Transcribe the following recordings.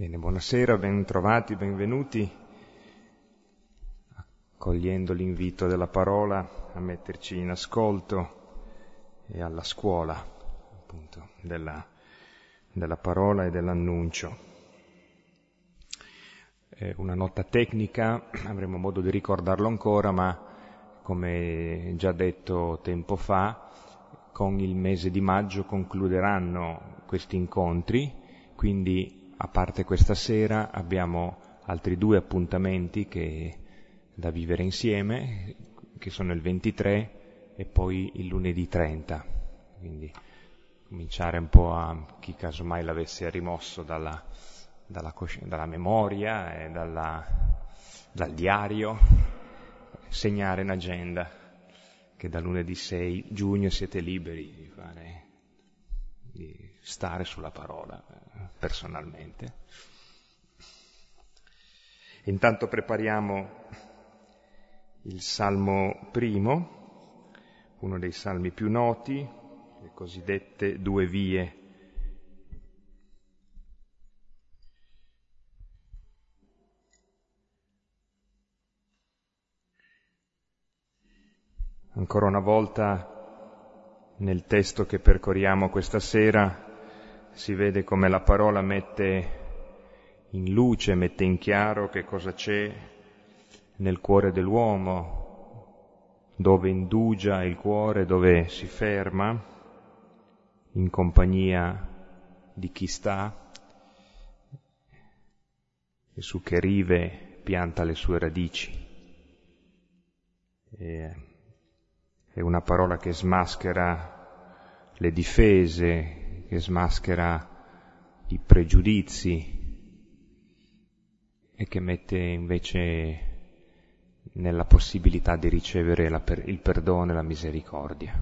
Bene, buonasera, ben trovati, benvenuti, accogliendo l'invito della parola a metterci in ascolto e alla scuola, appunto, della, della parola e dell'annuncio. È una nota tecnica, avremo modo di ricordarlo ancora, ma come già detto tempo fa, con il mese di maggio concluderanno questi incontri, quindi a parte questa sera abbiamo altri due appuntamenti che, da vivere insieme, che sono il 23 e poi il lunedì 30. Quindi cominciare un po' a chi casomai l'avesse rimosso dalla, dalla, cosci- dalla memoria e dalla, dal diario, segnare in agenda che da lunedì 6 giugno siete liberi di fare, di stare sulla parola personalmente. Intanto prepariamo il Salmo primo, uno dei salmi più noti, le cosiddette due vie. Ancora una volta nel testo che percorriamo questa sera si vede come la parola mette in luce, mette in chiaro che cosa c'è nel cuore dell'uomo, dove indugia il cuore, dove si ferma in compagnia di chi sta e su che rive pianta le sue radici. E è una parola che smaschera le difese, che smaschera i pregiudizi e che mette invece nella possibilità di ricevere la, il perdono e la misericordia.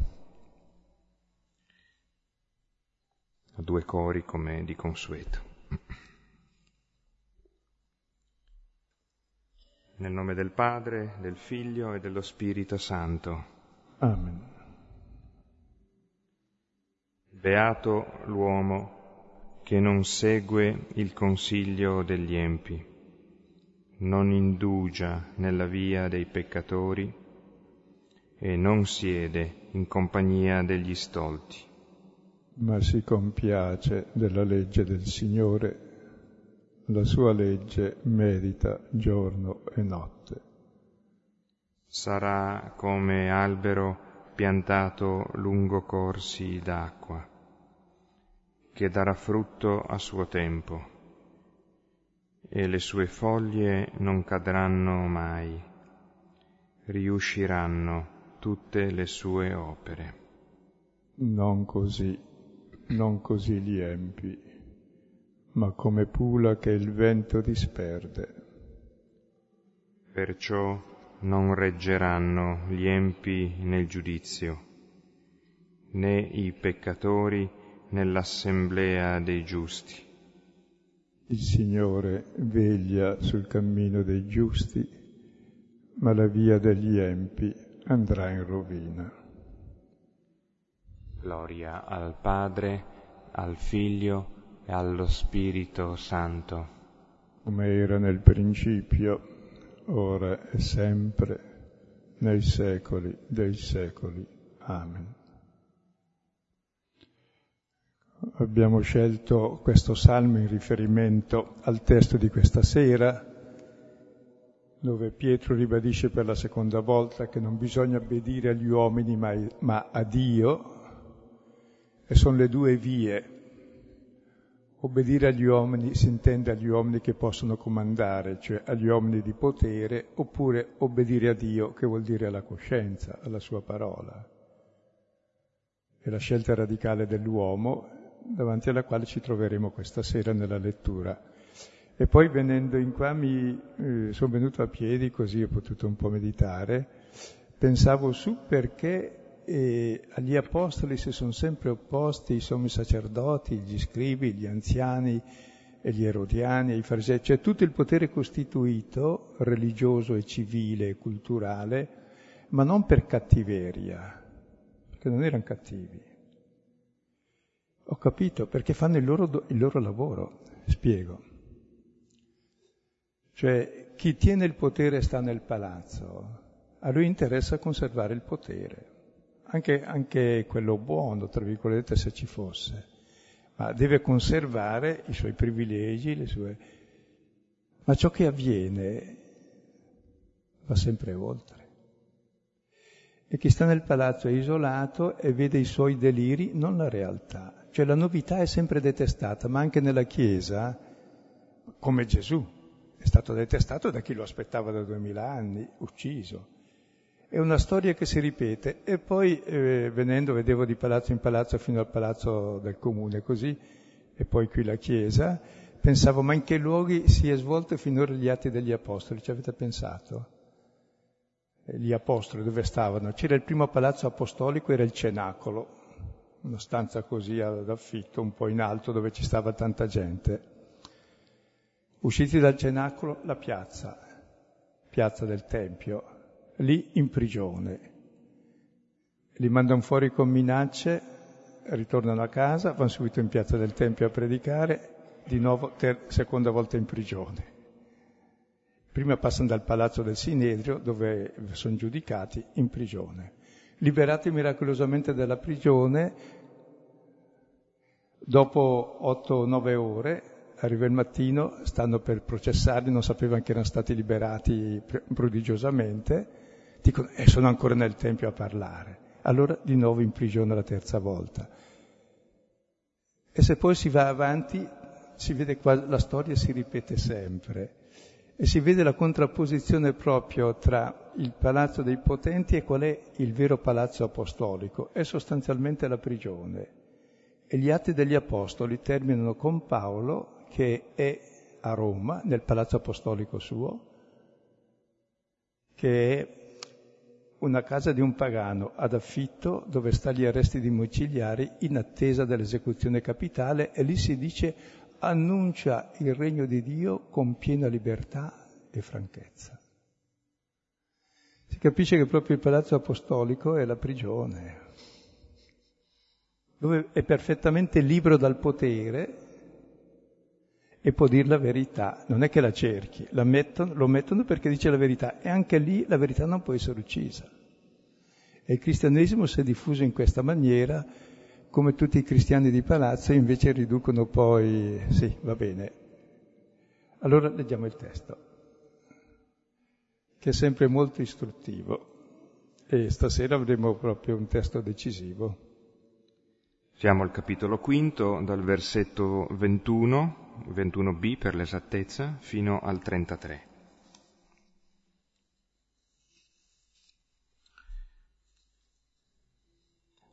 A due cori come di consueto. Nel nome del Padre, del Figlio e dello Spirito Santo. Amen. Beato l'uomo che non segue il consiglio degli empi, non indugia nella via dei peccatori e non siede in compagnia degli stolti. Ma si compiace della legge del Signore, la sua legge merita giorno e notte. Sarà come albero piantato lungo corsi d'acqua, che darà frutto a suo tempo, e le sue foglie non cadranno mai, riusciranno tutte le sue opere. Non così, non così gli empi, ma come pula che il vento disperde. Perciò non reggeranno gli empi nel giudizio, né i peccatori nell'assemblea dei giusti. Il Signore veglia sul cammino dei giusti, ma la via degli empi andrà in rovina. Gloria al Padre, al Figlio e allo Spirito Santo. Come era nel principio, ora e sempre, nei secoli dei secoli. Amen. Abbiamo scelto questo salmo in riferimento al testo di questa sera, dove Pietro ribadisce per la seconda volta che non bisogna obbedire agli uomini ma, a Dio, e sono le due vie Obbedire agli uomini si intende agli uomini che possono comandare, cioè agli uomini di potere, oppure obbedire a Dio, che vuol dire alla coscienza, alla sua parola. È la scelta radicale dell'uomo davanti alla quale ci troveremo questa sera nella lettura. E poi venendo in qua mi eh, sono venuto a piedi così ho potuto un po' meditare, pensavo su perché e agli apostoli si sono sempre opposti i sommi sacerdoti, gli scrivi, gli anziani e gli erodiani, i farisei, cioè tutto il potere costituito, religioso e civile e culturale, ma non per cattiveria, perché non erano cattivi. Ho capito, perché fanno il loro, il loro lavoro, spiego. Cioè, chi tiene il potere sta nel palazzo, a lui interessa conservare il potere, anche, anche quello buono, tra virgolette, se ci fosse, ma deve conservare i suoi privilegi, le sue... Ma ciò che avviene va sempre oltre. E chi sta nel palazzo è isolato e vede i suoi deliri, non la realtà. Cioè la novità è sempre detestata, ma anche nella Chiesa, come Gesù, è stato detestato da chi lo aspettava da duemila anni, ucciso. È una storia che si ripete e poi eh, venendo vedevo di palazzo in palazzo fino al palazzo del comune così e poi qui la chiesa, pensavo ma in che luoghi si è svolto finora gli atti degli apostoli? Ci avete pensato? Eh, gli apostoli dove stavano? C'era il primo palazzo apostolico, era il cenacolo, una stanza così ad affitto, un po' in alto dove ci stava tanta gente. Usciti dal cenacolo, la piazza, piazza del Tempio, lì in prigione. Li mandano fuori con minacce, ritornano a casa, vanno subito in piazza del Tempio a predicare, di nuovo ter- seconda volta in prigione. Prima passano dal palazzo del Sinedrio, dove sono giudicati, in prigione. Liberati miracolosamente dalla prigione, dopo 8-9 ore, arriva il mattino, stanno per processarli, non sapevano che erano stati liberati prodigiosamente, dicono, e eh, sono ancora nel Tempio a parlare. Allora di nuovo in prigione la terza volta. E se poi si va avanti, si vede qua, la storia si ripete sempre e si vede la contrapposizione proprio tra il palazzo dei potenti e qual è il vero palazzo apostolico. È sostanzialmente la prigione. E gli atti degli apostoli terminano con Paolo che è a Roma, nel palazzo apostolico suo, che è una casa di un pagano ad affitto dove sta gli arresti domiciliari in attesa dell'esecuzione capitale e lì si dice annuncia il regno di Dio con piena libertà e franchezza. Si capisce che proprio il palazzo apostolico è la prigione, dove è perfettamente libero dal potere e può dire la verità, non è che la cerchi, la mettono, lo mettono perché dice la verità e anche lì la verità non può essere uccisa. E il cristianesimo si è diffuso in questa maniera, come tutti i cristiani di palazzo invece riducono poi, sì, va bene. Allora leggiamo il testo, che è sempre molto istruttivo e stasera avremo proprio un testo decisivo. Siamo al capitolo quinto, dal versetto 21 21b per l'esattezza, fino al 33.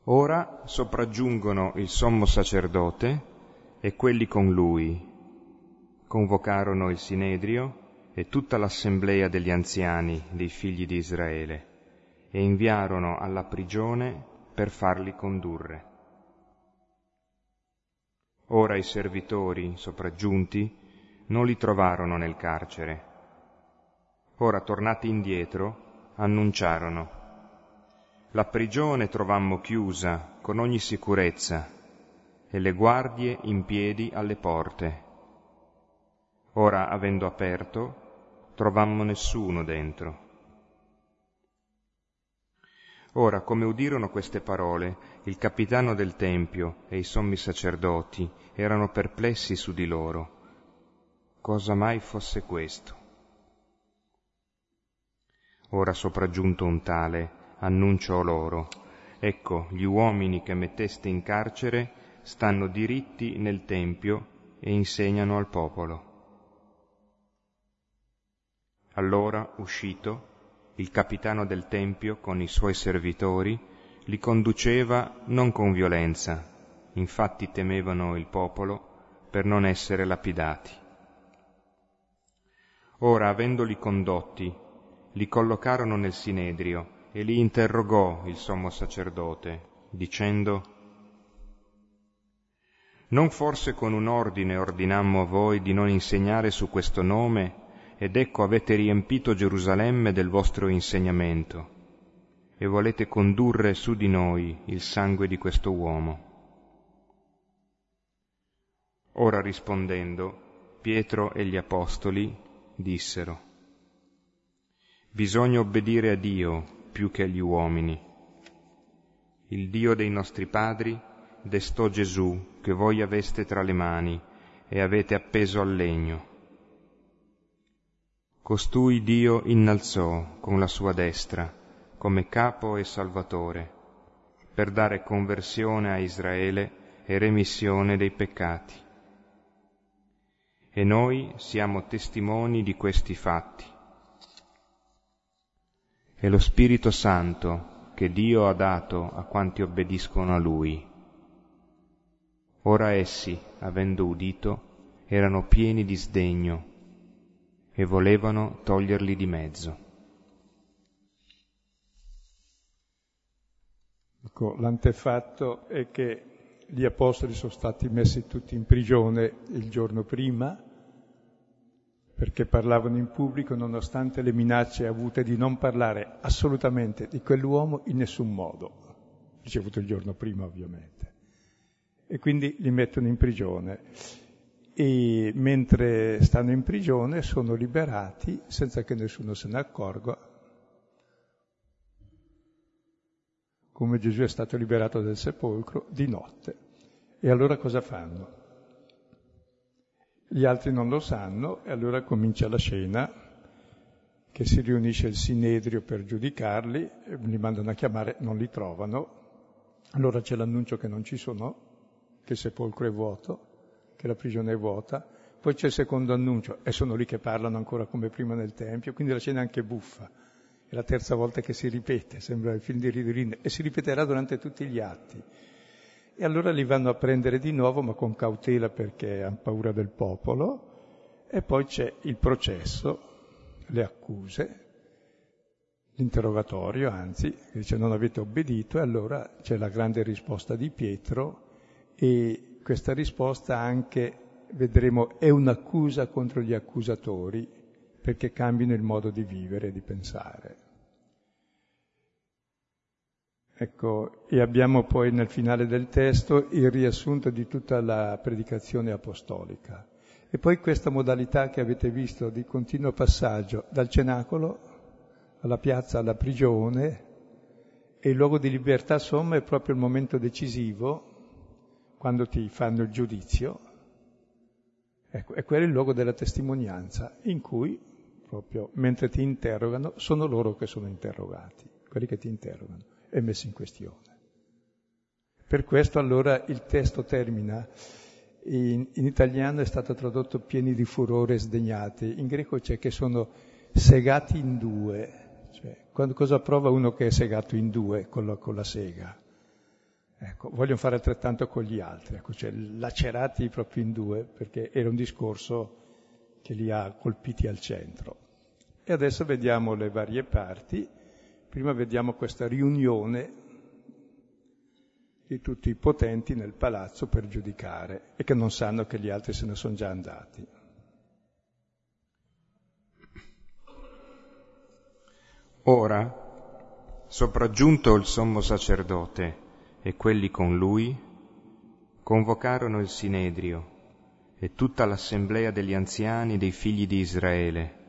Ora sopraggiungono il sommo sacerdote e quelli con lui. Convocarono il Sinedrio e tutta l'assemblea degli anziani dei figli di Israele e inviarono alla prigione per farli condurre. Ora i servitori sopraggiunti non li trovarono nel carcere. Ora, tornati indietro, annunciarono. La prigione trovammo chiusa con ogni sicurezza e le guardie in piedi alle porte. Ora, avendo aperto, trovammo nessuno dentro. Ora, come udirono queste parole, il capitano del Tempio e i sommi sacerdoti erano perplessi su di loro. Cosa mai fosse questo? Ora sopraggiunto un tale, annunciò loro, ecco, gli uomini che metteste in carcere stanno diritti nel Tempio e insegnano al popolo. Allora, uscito, il capitano del Tempio con i suoi servitori li conduceva non con violenza, infatti temevano il popolo per non essere lapidati. Ora, avendoli condotti, li collocarono nel Sinedrio e li interrogò il sommo sacerdote, dicendo Non forse con un ordine ordinammo a voi di non insegnare su questo nome ed ecco avete riempito Gerusalemme del vostro insegnamento, e volete condurre su di noi il sangue di questo uomo. Ora rispondendo, Pietro e gli apostoli dissero. Bisogna obbedire a Dio più che agli uomini. Il Dio dei nostri padri destò Gesù che voi aveste tra le mani e avete appeso al legno. Costui Dio innalzò con la sua destra come capo e salvatore, per dare conversione a Israele e remissione dei peccati. E noi siamo testimoni di questi fatti. È lo Spirito Santo che Dio ha dato a quanti obbediscono a Lui. Ora essi, avendo udito, erano pieni di sdegno e volevano toglierli di mezzo. Ecco, l'antefatto è che gli apostoli sono stati messi tutti in prigione il giorno prima perché parlavano in pubblico nonostante le minacce avute di non parlare assolutamente di quell'uomo in nessun modo, ricevuto il giorno prima ovviamente e quindi li mettono in prigione. E mentre stanno in prigione sono liberati senza che nessuno se ne accorga, come Gesù è stato liberato dal sepolcro di notte. E allora cosa fanno? Gli altri non lo sanno e allora comincia la scena che si riunisce il Sinedrio per giudicarli, li mandano a chiamare, non li trovano, allora c'è l'annuncio che non ci sono che il sepolcro è vuoto, che la prigione è vuota, poi c'è il secondo annuncio e sono lì che parlano ancora come prima nel Tempio, quindi la scena è anche buffa. È la terza volta che si ripete, sembra il film di Ridolin, e si ripeterà durante tutti gli atti. E allora li vanno a prendere di nuovo, ma con cautela perché hanno paura del popolo, e poi c'è il processo, le accuse, l'interrogatorio, anzi, che dice non avete obbedito, e allora c'è la grande risposta di Pietro, e questa risposta anche, vedremo, è un'accusa contro gli accusatori perché cambino il modo di vivere e di pensare. Ecco, e abbiamo poi nel finale del testo il riassunto di tutta la predicazione apostolica. E poi questa modalità che avete visto di continuo passaggio dal cenacolo alla piazza, alla prigione, e il luogo di libertà somma è proprio il momento decisivo quando ti fanno il giudizio, ecco, è quello il luogo della testimonianza, in cui proprio mentre ti interrogano sono loro che sono interrogati, quelli che ti interrogano, e messi in questione. Per questo allora il testo termina, in, in italiano è stato tradotto pieni di furore sdegnati, in greco c'è che sono segati in due, cioè quando, cosa prova uno che è segato in due con la, con la sega? Ecco, vogliono fare altrettanto con gli altri, ecco, cioè lacerati proprio in due, perché era un discorso che li ha colpiti al centro. E adesso vediamo le varie parti. Prima vediamo questa riunione di tutti i potenti nel palazzo per giudicare e che non sanno che gli altri se ne sono già andati. Ora, sopraggiunto il sommo sacerdote, e quelli con lui convocarono il Sinedrio e tutta l'assemblea degli anziani dei figli di Israele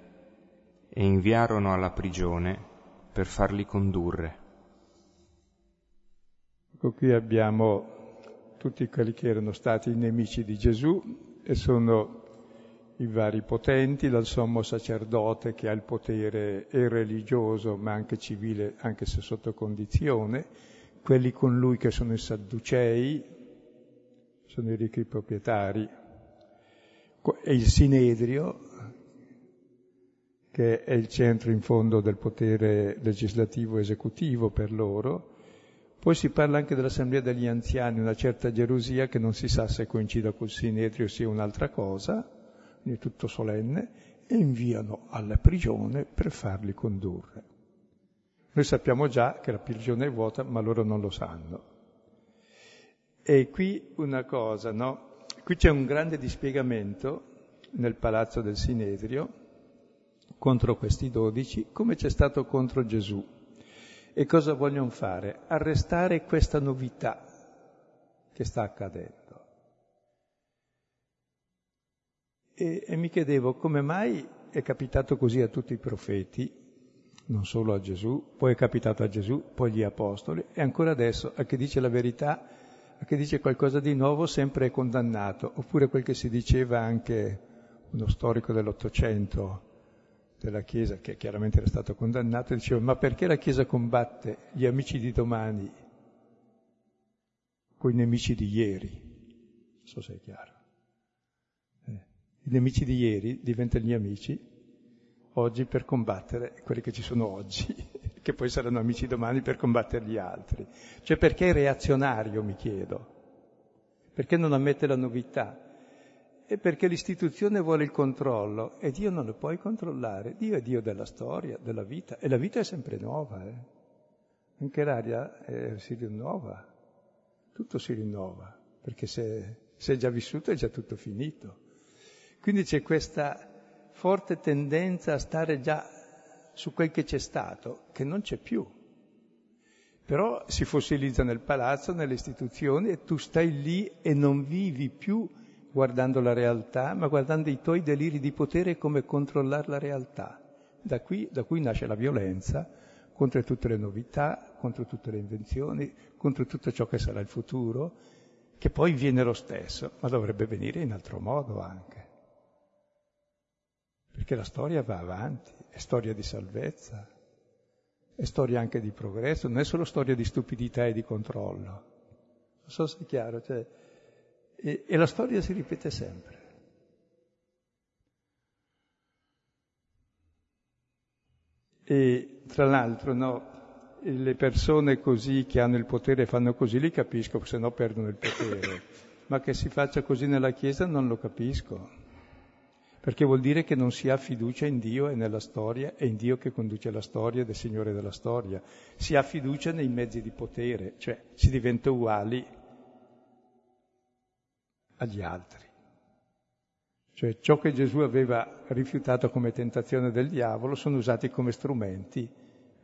e inviarono alla prigione per farli condurre. Ecco qui abbiamo tutti quelli che erano stati i nemici di Gesù e sono i vari potenti, dal sommo sacerdote che ha il potere e religioso ma anche civile, anche se sotto condizione, quelli con lui che sono i Sadducei, sono i ricchi proprietari, e il Sinedrio, che è il centro in fondo del potere legislativo esecutivo per loro. Poi si parla anche dell'assemblea degli anziani, una certa gelosia che non si sa se coincida col Sinedrio sia un'altra cosa, quindi tutto solenne, e inviano alla prigione per farli condurre. Noi sappiamo già che la prigione è vuota, ma loro non lo sanno. E qui una cosa, no? Qui c'è un grande dispiegamento nel palazzo del Sinedrio contro questi dodici, come c'è stato contro Gesù. E cosa vogliono fare? Arrestare questa novità che sta accadendo. E, e mi chiedevo come mai è capitato così a tutti i profeti, non solo a Gesù, poi è capitato a Gesù, poi agli apostoli, e ancora adesso a chi dice la verità, a chi dice qualcosa di nuovo, sempre è condannato, oppure quel che si diceva anche uno storico dell'Ottocento della Chiesa, che chiaramente era stato condannato, diceva ma perché la Chiesa combatte gli amici di domani con i nemici di ieri? Non so se è chiaro. Eh. I nemici di ieri diventano gli amici oggi per combattere quelli che ci sono oggi, che poi saranno amici domani per combattere gli altri. Cioè perché è reazionario, mi chiedo? Perché non ammette la novità? è perché l'istituzione vuole il controllo e Dio non lo puoi controllare. Dio è Dio della storia, della vita e la vita è sempre nuova. Eh? Anche l'aria eh, si rinnova, tutto si rinnova, perché se, se è già vissuto è già tutto finito. Quindi c'è questa forte tendenza a stare già su quel che c'è stato, che non c'è più. Però si fossilizza nel palazzo, nelle istituzioni e tu stai lì e non vivi più guardando la realtà, ma guardando i tuoi deliri di potere e come controllare la realtà. Da qui, da cui nasce la violenza contro tutte le novità, contro tutte le invenzioni, contro tutto ciò che sarà il futuro, che poi viene lo stesso, ma dovrebbe venire in altro modo anche. Perché la storia va avanti, è storia di salvezza, è storia anche di progresso, non è solo storia di stupidità e di controllo. Non so se è chiaro, cioè, e, e la storia si ripete sempre. E tra l'altro, no, le persone così che hanno il potere fanno così, li capisco, se no perdono il potere. Ma che si faccia così nella Chiesa non lo capisco. Perché vuol dire che non si ha fiducia in Dio e nella storia, è in Dio che conduce la storia ed è Signore della storia. Si ha fiducia nei mezzi di potere, cioè si diventa uguali agli altri. Cioè ciò che Gesù aveva rifiutato come tentazione del diavolo sono usati come strumenti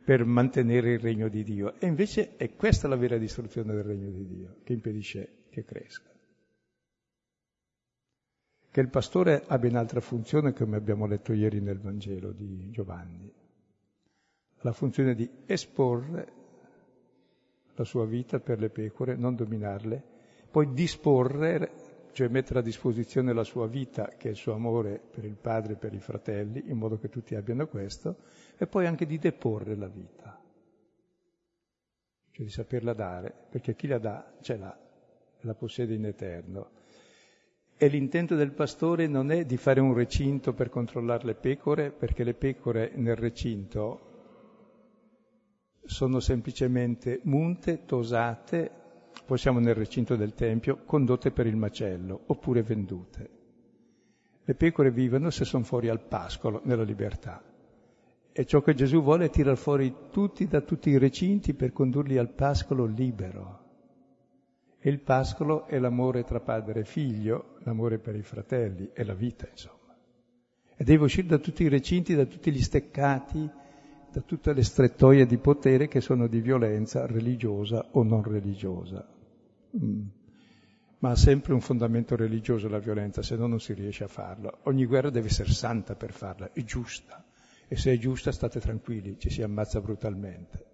per mantenere il regno di Dio. E invece è questa la vera distruzione del regno di Dio che impedisce che cresca. Che il pastore ha ben altra funzione, come abbiamo letto ieri nel Vangelo di Giovanni. La funzione di esporre la sua vita per le pecore, non dominarle, poi disporre cioè mettere a disposizione la sua vita, che è il suo amore per il padre e per i fratelli, in modo che tutti abbiano questo, e poi anche di deporre la vita, cioè di saperla dare, perché chi la dà ce l'ha, la possiede in eterno. E l'intento del pastore non è di fare un recinto per controllare le pecore, perché le pecore nel recinto sono semplicemente munte, tosate, poi siamo nel recinto del Tempio, condotte per il macello, oppure vendute. Le pecore vivono se sono fuori al pascolo, nella libertà. E ciò che Gesù vuole è tirar fuori tutti da tutti i recinti per condurli al pascolo libero. E il pascolo è l'amore tra padre e figlio, l'amore per i fratelli, è la vita, insomma. E deve uscire da tutti i recinti, da tutti gli steccati, da tutte le strettoie di potere che sono di violenza religiosa o non religiosa. Mm. Ma ha sempre un fondamento religioso la violenza, se no non si riesce a farla. Ogni guerra deve essere santa per farla, è giusta. E se è giusta state tranquilli, ci si ammazza brutalmente.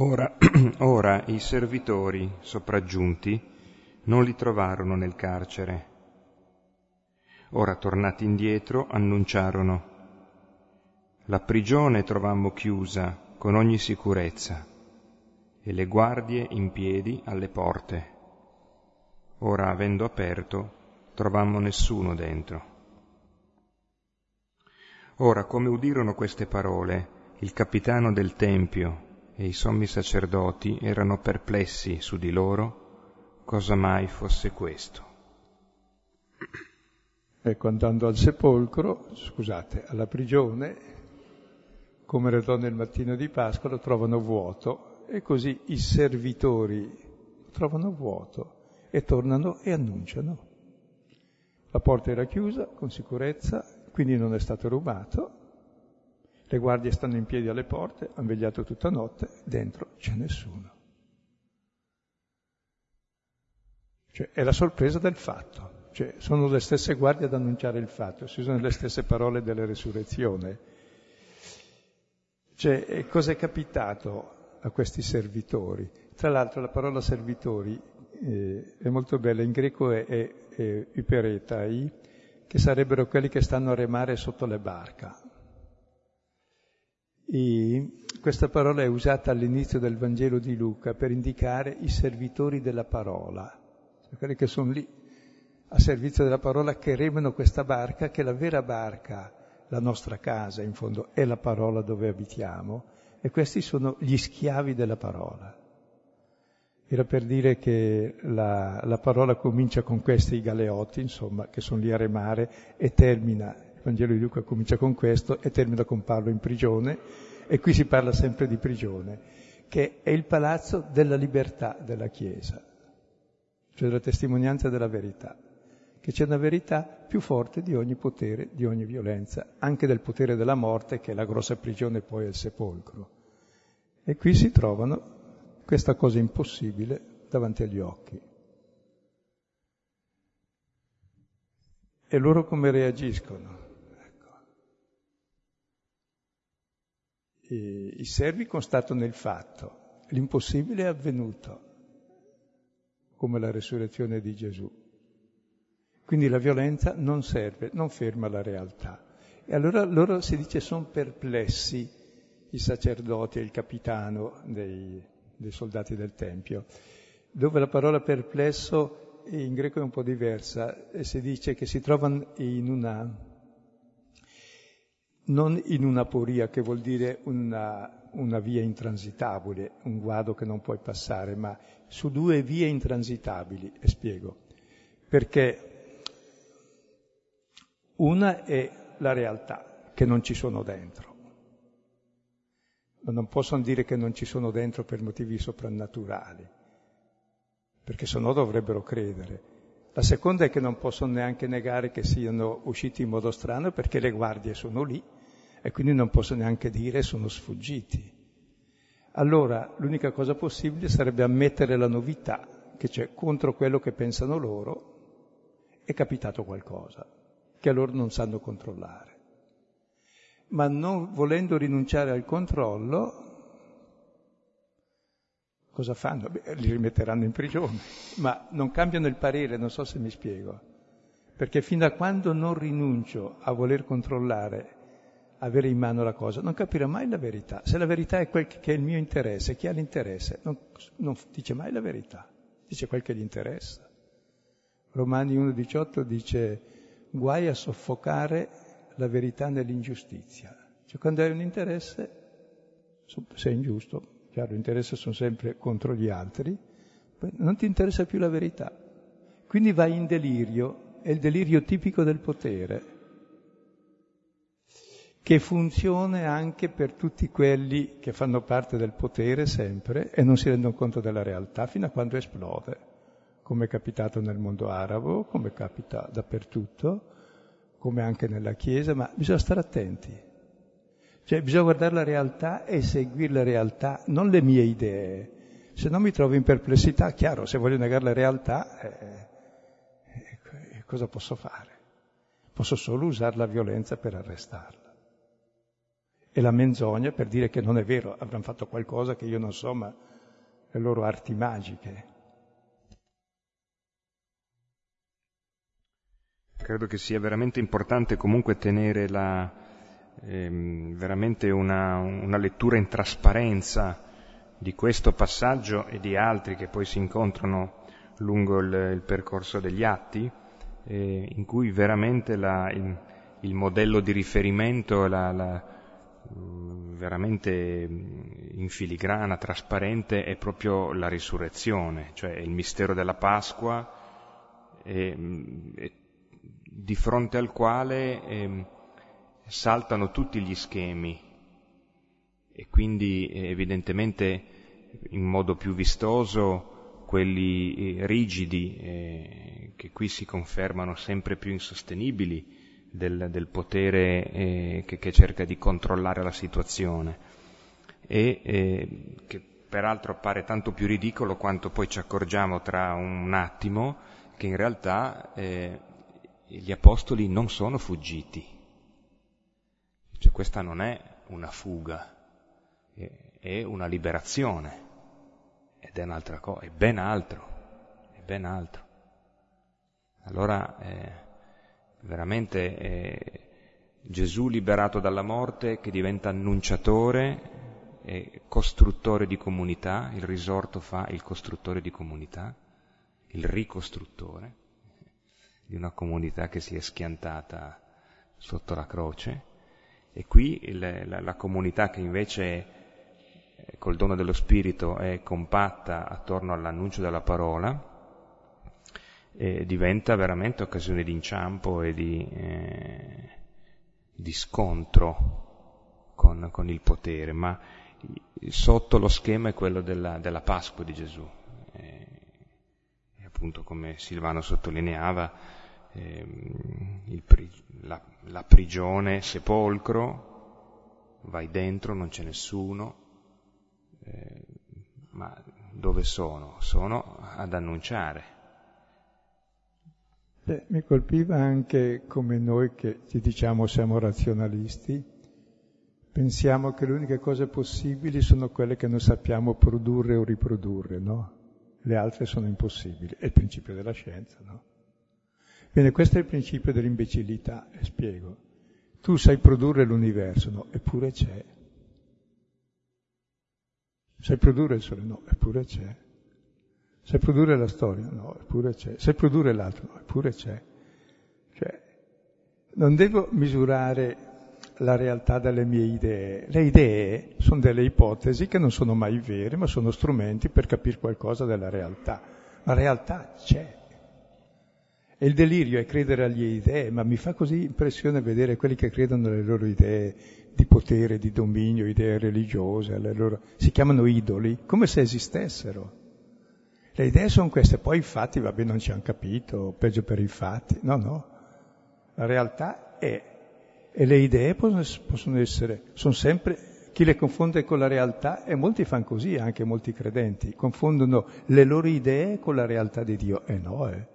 Ora, ora i servitori sopraggiunti non li trovarono nel carcere Ora tornati indietro annunciarono La prigione trovammo chiusa con ogni sicurezza e le guardie in piedi alle porte. Ora avendo aperto trovammo nessuno dentro. Ora come udirono queste parole, il capitano del Tempio e i sommi sacerdoti erano perplessi su di loro cosa mai fosse questo. Ecco, andando al sepolcro, scusate, alla prigione, come le donne il mattino di Pasqua, lo trovano vuoto e così i servitori trovano vuoto e tornano e annunciano. La porta era chiusa con sicurezza, quindi non è stato rubato. Le guardie stanno in piedi alle porte, hanno vegliato tutta notte, dentro c'è nessuno. Cioè, è la sorpresa del fatto, cioè, sono le stesse guardie ad annunciare il fatto, si usano le stesse parole della resurrezione. Cioè, cosa è capitato a questi servitori? Tra l'altro la parola servitori eh, è molto bella, in greco è, è, è iperetai, che sarebbero quelli che stanno a remare sotto le barca. E questa parola è usata all'inizio del Vangelo di Luca per indicare i servitori della parola, cioè quelli che sono lì a servizio della parola che remano questa barca, che è la vera barca, la nostra casa in fondo, è la parola dove abitiamo, e questi sono gli schiavi della parola. Era per dire che la, la parola comincia con questi galeotti, insomma, che sono lì a remare, e termina, il Vangelo di Luca comincia con questo, e termina con Paolo in prigione, e qui si parla sempre di prigione, che è il palazzo della libertà della Chiesa, cioè della testimonianza della verità, che c'è una verità più forte di ogni potere, di ogni violenza, anche del potere della morte, che è la grossa prigione poi è il sepolcro. E qui si trovano questa cosa impossibile davanti agli occhi. E loro come reagiscono? I servi constatano il fatto, l'impossibile è avvenuto, come la resurrezione di Gesù. Quindi la violenza non serve, non ferma la realtà. E allora loro si dice sono perplessi i sacerdoti e il capitano dei, dei soldati del Tempio, dove la parola perplesso in greco è un po' diversa e si dice che si trovano in una, non in una poria che vuol dire una, una via intransitabile, un guado che non puoi passare, ma su due vie intransitabili, e spiego. Perché una è la realtà, che non ci sono dentro ma non possono dire che non ci sono dentro per motivi soprannaturali, perché sennò dovrebbero credere. La seconda è che non possono neanche negare che siano usciti in modo strano perché le guardie sono lì e quindi non possono neanche dire sono sfuggiti. Allora l'unica cosa possibile sarebbe ammettere la novità, che c'è contro quello che pensano loro è capitato qualcosa, che loro non sanno controllare ma non volendo rinunciare al controllo, cosa fanno? Beh, li rimetteranno in prigione, ma non cambiano il parere, non so se mi spiego, perché fino a quando non rinuncio a voler controllare, avere in mano la cosa, non capirà mai la verità. Se la verità è quel che è il mio interesse, chi ha l'interesse, non, non dice mai la verità, dice quel che gli interessa. Romani 1,18 dice guai a soffocare la verità nell'ingiustizia. Cioè quando hai un interesse, sei ingiusto, chiaro, l'interesse sono sempre contro gli altri, non ti interessa più la verità. Quindi vai in delirio, è il delirio tipico del potere, che funziona anche per tutti quelli che fanno parte del potere sempre e non si rendono conto della realtà fino a quando esplode, come è capitato nel mondo arabo, come capita dappertutto, come anche nella Chiesa, ma bisogna stare attenti. Cioè bisogna guardare la realtà e seguire la realtà, non le mie idee. Se no mi trovo in perplessità, chiaro, se voglio negare la realtà, eh, eh, cosa posso fare? Posso solo usare la violenza per arrestarla. E la menzogna per dire che non è vero, avranno fatto qualcosa che io non so, ma le loro arti magiche. credo che sia veramente importante comunque tenere la, ehm, veramente una, una, lettura in trasparenza di questo passaggio e di altri che poi si incontrano lungo il, il percorso degli atti, eh, in cui veramente la, il, il, modello di riferimento la, la, veramente in filigrana, trasparente, è proprio la risurrezione, cioè il mistero della Pasqua. E, e di fronte al quale eh, saltano tutti gli schemi e quindi eh, evidentemente in modo più vistoso quelli eh, rigidi eh, che qui si confermano sempre più insostenibili del, del potere eh, che, che, cerca di controllare la situazione e eh, che peraltro appare tanto più ridicolo quanto poi ci accorgiamo tra un attimo che in realtà eh, gli apostoli non sono fuggiti. Cioè questa non è una fuga, è una liberazione ed è un'altra cosa, è ben altro, è ben altro. Allora eh, veramente eh, Gesù liberato dalla morte che diventa annunciatore e costruttore di comunità, il risorto fa il costruttore di comunità, il ricostruttore di una comunità che si è schiantata sotto la croce. E qui il, la, la, comunità che invece eh, col dono dello Spirito è compatta attorno all'annuncio della parola eh, diventa veramente occasione di inciampo e di, eh, di scontro con, con, il potere, ma sotto lo schema è quello della, della Pasqua di Gesù. Eh, e appunto come Silvano sottolineava, eh, la, la prigione, sepolcro, vai dentro, non c'è nessuno, eh, ma dove sono? Sono ad annunciare. Beh, mi colpiva anche come noi che ci diciamo siamo razionalisti, pensiamo che le uniche cose possibili sono quelle che noi sappiamo produrre o riprodurre, no? Le altre sono impossibili. È il principio della scienza, no? Bene, questo è il principio dell'imbecillità, e spiego. Tu sai produrre l'universo, no? Eppure c'è. Sai produrre il sole? No, eppure c'è. Sai produrre la storia? No, eppure c'è. Sai produrre l'altro? No, eppure c'è. Cioè, non devo misurare la realtà dalle mie idee. Le idee sono delle ipotesi che non sono mai vere, ma sono strumenti per capire qualcosa della realtà. La realtà c'è. E il delirio è credere alle idee, ma mi fa così impressione vedere quelli che credono alle loro idee di potere, di dominio, idee religiose, loro... si chiamano idoli, come se esistessero. Le idee sono queste, poi i fatti, vabbè, non ci hanno capito, peggio per i fatti. No, no. La realtà è. E le idee possono, essere, sono sempre, chi le confonde con la realtà, e molti fanno così, anche molti credenti, confondono le loro idee con la realtà di Dio. E no, eh.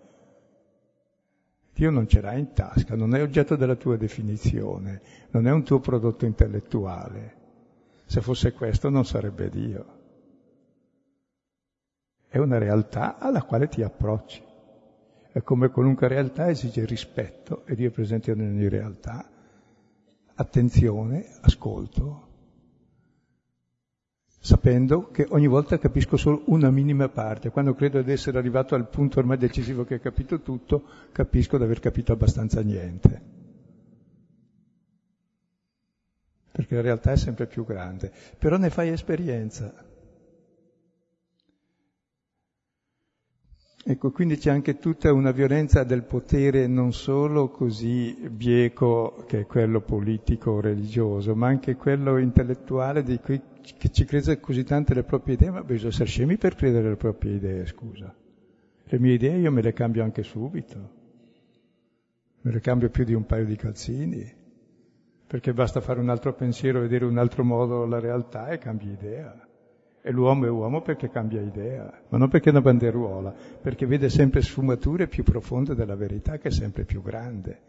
Dio non ce l'ha in tasca, non è oggetto della tua definizione, non è un tuo prodotto intellettuale. Se fosse questo non sarebbe Dio. È una realtà alla quale ti approcci. E come qualunque realtà esige rispetto, e Dio è presente in ogni realtà, attenzione, ascolto, sapendo che ogni volta capisco solo una minima parte. Quando credo di essere arrivato al punto ormai decisivo che ho capito tutto, capisco di aver capito abbastanza niente. Perché la realtà è sempre più grande. Però ne fai esperienza. Ecco, quindi c'è anche tutta una violenza del potere non solo così bieco che è quello politico religioso, ma anche quello intellettuale di cui che ci crede così tante le proprie idee, ma bisogna essere scemi per credere le proprie idee, scusa. Le mie idee io me le cambio anche subito, me le cambio più di un paio di calzini, perché basta fare un altro pensiero, vedere un altro modo la realtà e cambi idea. E l'uomo è uomo perché cambia idea, ma non perché è una banderuola, perché vede sempre sfumature più profonde della verità che è sempre più grande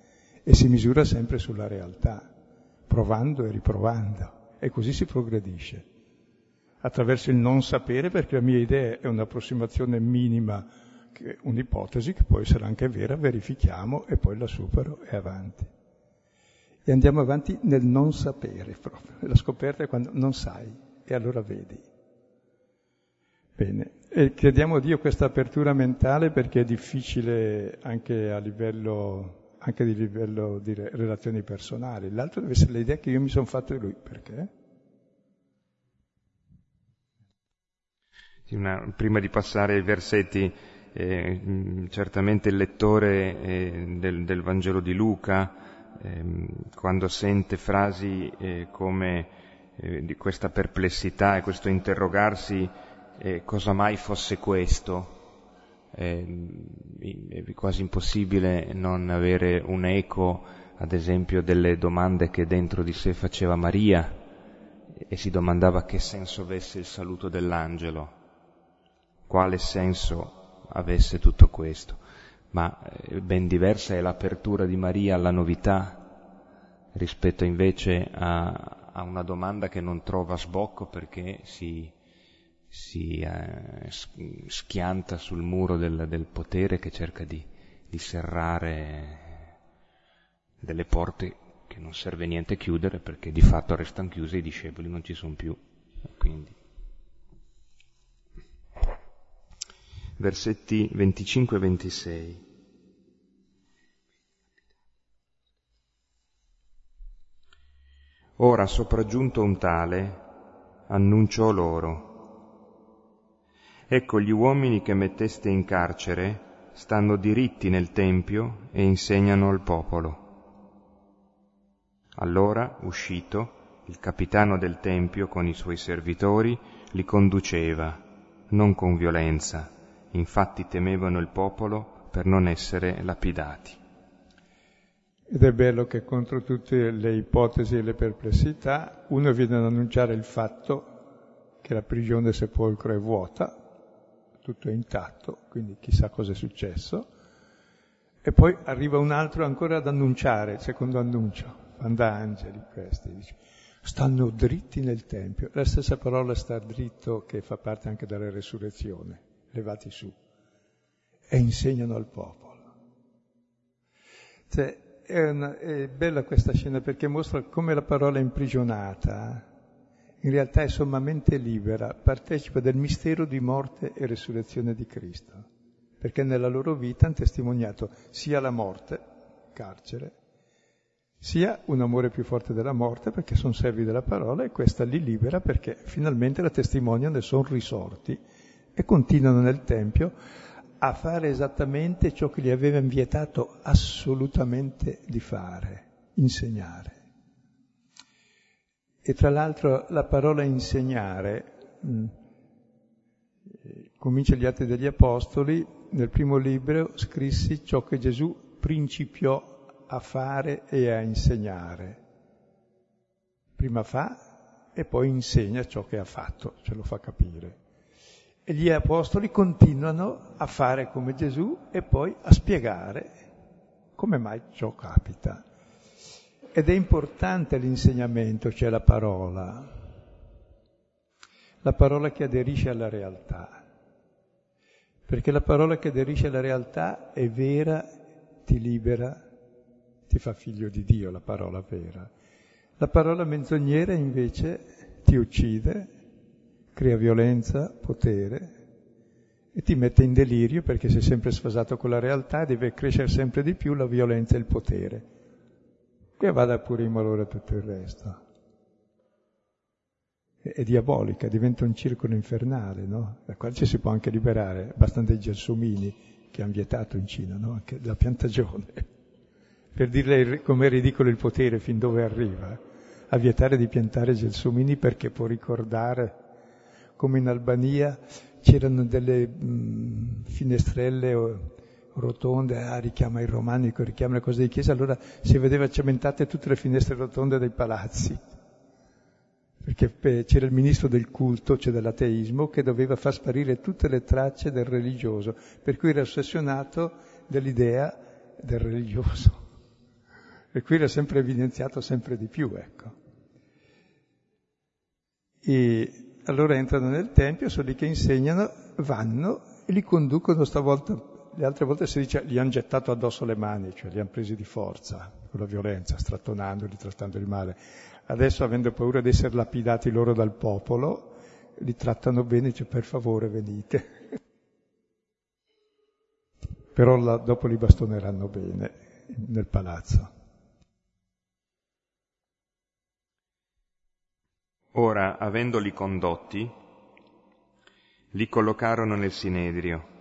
e si misura sempre sulla realtà, provando e riprovando. E così si progredisce. Attraverso il non sapere, perché la mia idea è un'approssimazione minima, un'ipotesi che può essere anche vera, verifichiamo e poi la supero e avanti. E andiamo avanti nel non sapere proprio. La scoperta è quando non sai e allora vedi. Bene, e chiediamo a Dio questa apertura mentale perché è difficile anche a livello, anche di livello di relazioni personali. L'altro deve essere l'idea che io mi sono fatto di lui. Perché? Una, prima di passare ai versetti, eh, certamente il lettore eh, del, del, Vangelo di Luca, eh, quando sente frasi eh, come eh, di questa perplessità e questo interrogarsi, eh, cosa mai fosse questo. Eh, è quasi impossibile non avere un eco, ad esempio, delle domande che dentro di sé faceva Maria e si domandava che senso avesse il saluto dell'angelo, quale senso avesse tutto questo. Ma eh, ben diversa è l'apertura di Maria alla novità rispetto invece a, a una domanda che non trova sbocco perché si, si eh, schianta sul muro del, del, potere che cerca di, di serrare delle porte che non serve niente chiudere perché di fatto restano chiuse e i discepoli non ci sono più. Quindi. Versetti 25 e 26. Ora sopraggiunto un tale, annunciò loro. Ecco gli uomini che metteste in carcere stanno diritti nel Tempio e insegnano al popolo. Allora, uscito, il capitano del Tempio con i suoi servitori li conduceva, non con violenza, infatti temevano il popolo per non essere lapidati. Ed è bello che contro tutte le ipotesi e le perplessità uno viene ad annunciare il fatto che la prigione sepolcro è vuota, tutto è intatto, quindi chissà cosa è successo, e poi arriva un altro ancora ad annunciare, il secondo annuncio, angeli questi, dice, stanno dritti nel Tempio. La stessa parola sta dritto che fa parte anche della resurrezione, levati su, e insegnano al popolo. Cioè, è, una, è bella questa scena perché mostra come la parola imprigionata in realtà è sommamente libera, partecipa del mistero di morte e resurrezione di Cristo, perché nella loro vita hanno testimoniato sia la morte, carcere, sia un amore più forte della morte perché sono servi della parola e questa li libera perché finalmente la testimoniano e sono risorti e continuano nel Tempio a fare esattamente ciò che gli avevano vietato assolutamente di fare, insegnare. E tra l'altro la parola insegnare mh, mm, comincia gli Atti degli Apostoli, nel primo libro scrissi ciò che Gesù principiò a fare e a insegnare. Prima fa e poi insegna ciò che ha fatto, ce lo fa capire. E gli apostoli continuano a fare come Gesù e poi a spiegare come mai ciò capita. Ed è importante l'insegnamento, cioè la parola, la parola che aderisce alla realtà, perché la parola che aderisce alla realtà è vera, ti libera ti fa figlio di Dio, la parola vera. La parola menzognera invece ti uccide, crea violenza, potere e ti mette in delirio perché sei sempre sfasato con la realtà e deve crescere sempre di più la violenza e il potere. E vada pure in allora tutto il resto. È, è diabolica, diventa un circolo infernale, no? Da qua ci si può anche liberare, abbastanza i gelsomini che hanno vietato in Cina, no? Anche la piantagione per dirle com'è ridicolo il potere fin dove arriva, a vietare di piantare gelsomini perché può ricordare come in Albania c'erano delle mh, finestrelle rotonde, ah, richiama il romanico, richiama le cose di chiesa, allora si vedeva cementate tutte le finestre rotonde dei palazzi, perché c'era il ministro del culto, cioè dell'ateismo, che doveva far sparire tutte le tracce del religioso, per cui era ossessionato dell'idea del religioso. E qui l'ha sempre evidenziato sempre di più, ecco. E allora entrano nel Tempio, sono lì che insegnano, vanno e li conducono stavolta, le altre volte si dice li hanno gettato addosso le mani, cioè li hanno presi di forza, con la violenza, strattonandoli, trattandoli male. Adesso, avendo paura di essere lapidati loro dal popolo, li trattano bene, dice per favore venite. Però là, dopo li bastoneranno bene nel palazzo. Ora, avendoli condotti, li collocarono nel Sinedrio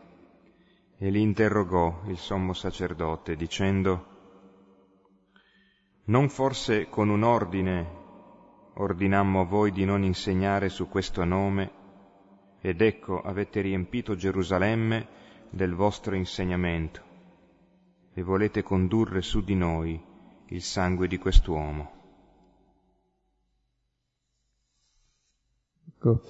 e li interrogò il sommo sacerdote dicendo, non forse con un ordine ordinammo a voi di non insegnare su questo nome ed ecco avete riempito Gerusalemme del vostro insegnamento e volete condurre su di noi il sangue di quest'uomo. Ecco,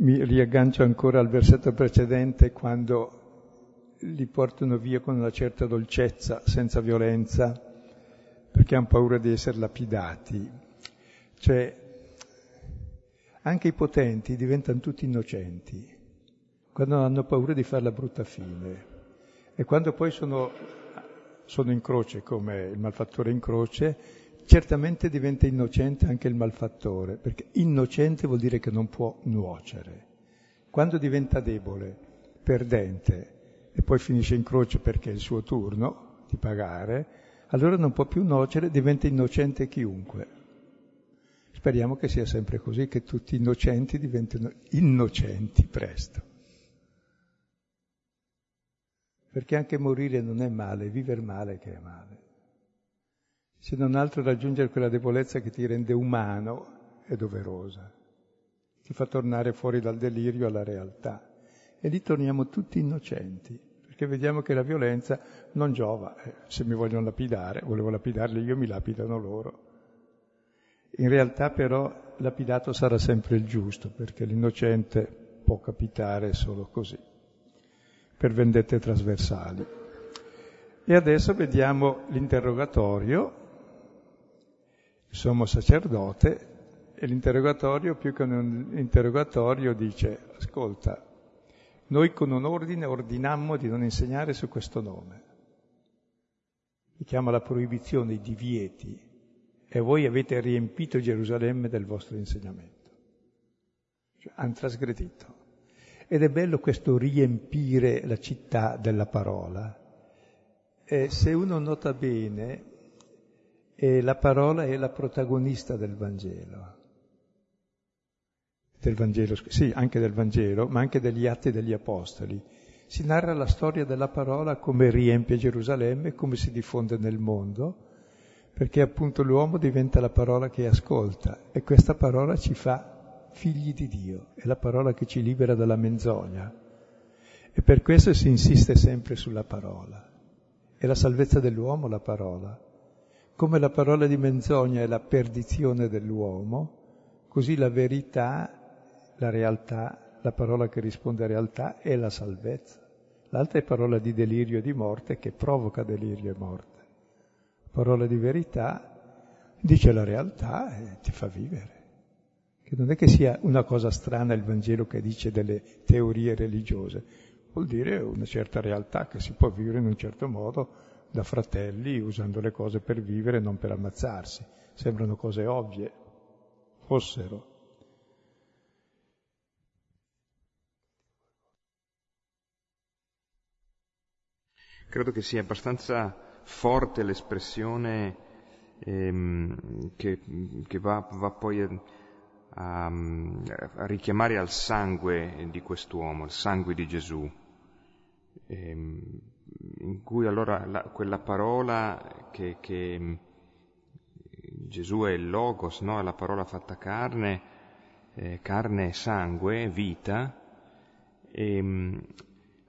mi riaggancio ancora al versetto precedente quando li portano via con una certa dolcezza, senza violenza, perché hanno paura di essere lapidati. Cioè, anche i potenti diventano tutti innocenti quando hanno paura di fare la brutta fine. E quando poi sono, sono in croce, come il malfattore in croce, certamente diventa innocente anche il malfattore, perché innocente vuol dire che non può nuocere. Quando diventa debole, perdente, e poi finisce in croce perché è il suo turno di pagare, allora non può più nuocere, diventa innocente chiunque. Speriamo che sia sempre così, che tutti innocenti diventino innocenti presto. Perché anche morire non è male, vivere male che è male. Se non altro raggiungere quella debolezza che ti rende umano è doverosa, ti fa tornare fuori dal delirio alla realtà. E lì torniamo tutti innocenti, perché vediamo che la violenza non giova. Eh, se mi vogliono lapidare, volevo lapidarli io, mi lapidano loro. In realtà però lapidato sarà sempre il giusto, perché l'innocente può capitare solo così, per vendette trasversali. E adesso vediamo l'interrogatorio, il sommo sacerdote, e l'interrogatorio, più che un interrogatorio, dice, ascolta, noi con un ordine ordinammo di non insegnare su questo nome. Si chiama la proibizione, i divieti, e voi avete riempito Gerusalemme del vostro insegnamento. Cioè, hanno trasgredito. Ed è bello questo riempire la città della parola. E se uno nota bene, eh, la parola è la protagonista del Vangelo. Del Vangelo, sì, anche del Vangelo, ma anche degli atti degli Apostoli. Si narra la storia della parola come riempie Gerusalemme, come si diffonde nel mondo, perché appunto l'uomo diventa la parola che ascolta e questa parola ci fa figli di Dio, è la parola che ci libera dalla menzogna. E per questo si insiste sempre sulla parola. È la salvezza dell'uomo la parola. Come la parola di menzogna è la perdizione dell'uomo, così la verità, la realtà, la parola che risponde a realtà è la salvezza. L'altra è parola di delirio e di morte che provoca delirio e morte parola di verità, dice la realtà e ti fa vivere. Che non è che sia una cosa strana il Vangelo che dice delle teorie religiose, vuol dire una certa realtà che si può vivere in un certo modo da fratelli, usando le cose per vivere, non per ammazzarsi. Sembrano cose ovvie, fossero. Credo che sia abbastanza forte l'espressione ehm, che, che va, va, poi a, a, a, richiamare al sangue di quest'uomo, il sangue di Gesù, ehm, in cui allora la, quella parola che, che, Gesù è il Logos, no? è la parola fatta carne, eh, carne e sangue, vita, e, ehm,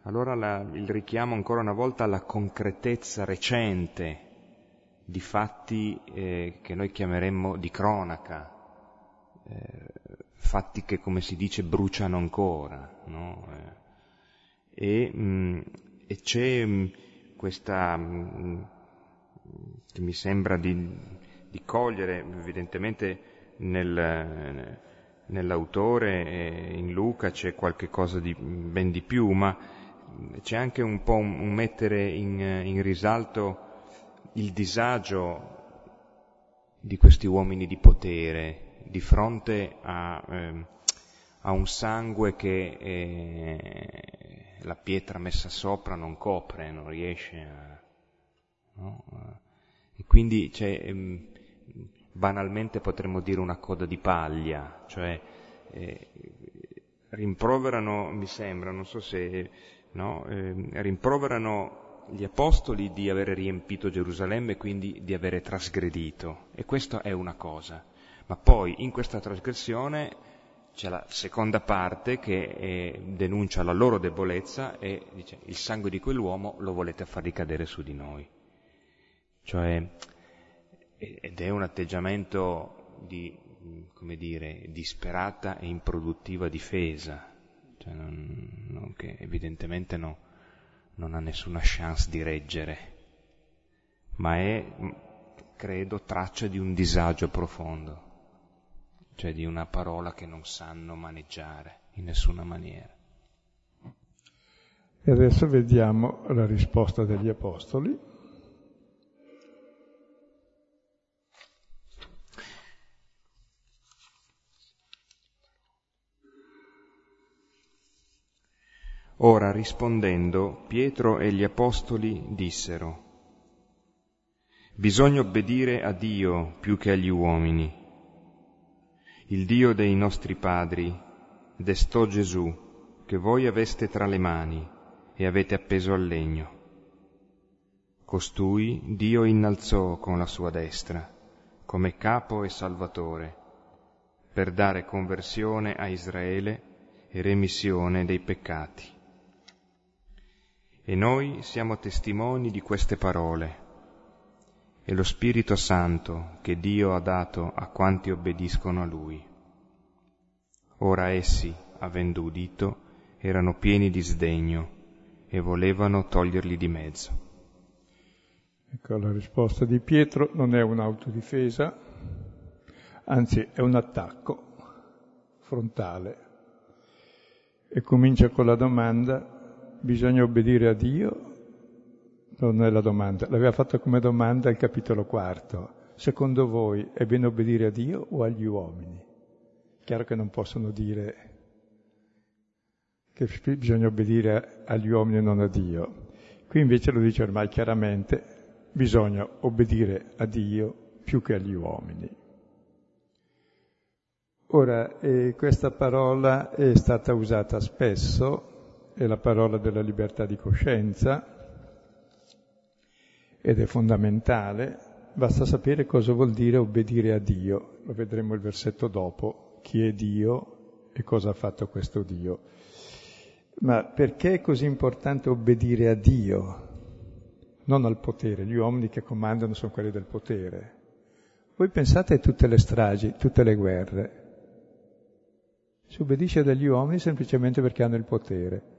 allora la, il richiamo ancora una volta alla concretezza recente di fatti eh, che noi chiameremmo di cronaca, eh, fatti che come si dice bruciano ancora. No? Eh, e, mh, mm, e, c'è mm, questa, mm, che mi sembra di, di cogliere evidentemente nel, nell'autore, in Luca c'è qualche cosa di ben di più, ma c'è anche un po' un, un mettere in, in, risalto il disagio di questi uomini di potere di fronte a, eh, a un sangue che eh, la pietra messa sopra non copre, non riesce a... No? E quindi c'è, ehm, banalmente potremmo dire una coda di paglia, cioè eh, rimproverano, mi sembra, non so se no? eh, rimproverano gli apostoli di avere riempito Gerusalemme e quindi di avere trasgredito. E questa è una cosa. Ma poi in questa trasgressione c'è la seconda parte che eh, denuncia la loro debolezza e dice il sangue di quell'uomo lo volete far ricadere su di noi. Cioè, ed è un atteggiamento di come dire, disperata e improduttiva difesa, cioè non, non che evidentemente no, non ha nessuna chance di reggere, ma è, credo, traccia di un disagio profondo, cioè di una parola che non sanno maneggiare in nessuna maniera. E adesso vediamo la risposta degli Apostoli. Ora rispondendo, Pietro e gli Apostoli dissero, Bisogna obbedire a Dio più che agli uomini. Il Dio dei nostri padri destò Gesù, che voi aveste tra le mani e avete appeso al legno. Costui Dio innalzò con la sua destra, come capo e salvatore, per dare conversione a Israele e remissione dei peccati. E noi siamo testimoni di queste parole. E lo Spirito Santo che Dio ha dato a quanti obbediscono a Lui. Ora essi, avendo udito, erano pieni di sdegno e volevano toglierli di mezzo. Ecco, la risposta di Pietro non è un'autodifesa, anzi è un attacco frontale. E comincia con la domanda bisogna obbedire a Dio? Non è la domanda, l'aveva fatto come domanda il capitolo quarto. Secondo voi è bene obbedire a Dio o agli uomini? Chiaro che non possono dire che bisogna obbedire agli uomini e non a Dio. Qui invece lo dice ormai chiaramente, bisogna obbedire a Dio più che agli uomini. Ora, eh, questa parola è stata usata spesso è la parola della libertà di coscienza ed è fondamentale, basta sapere cosa vuol dire obbedire a Dio, lo vedremo il versetto dopo, chi è Dio e cosa ha fatto questo Dio. Ma perché è così importante obbedire a Dio, non al potere? Gli uomini che comandano sono quelli del potere. Voi pensate a tutte le stragi, tutte le guerre. Si obbedisce agli uomini semplicemente perché hanno il potere.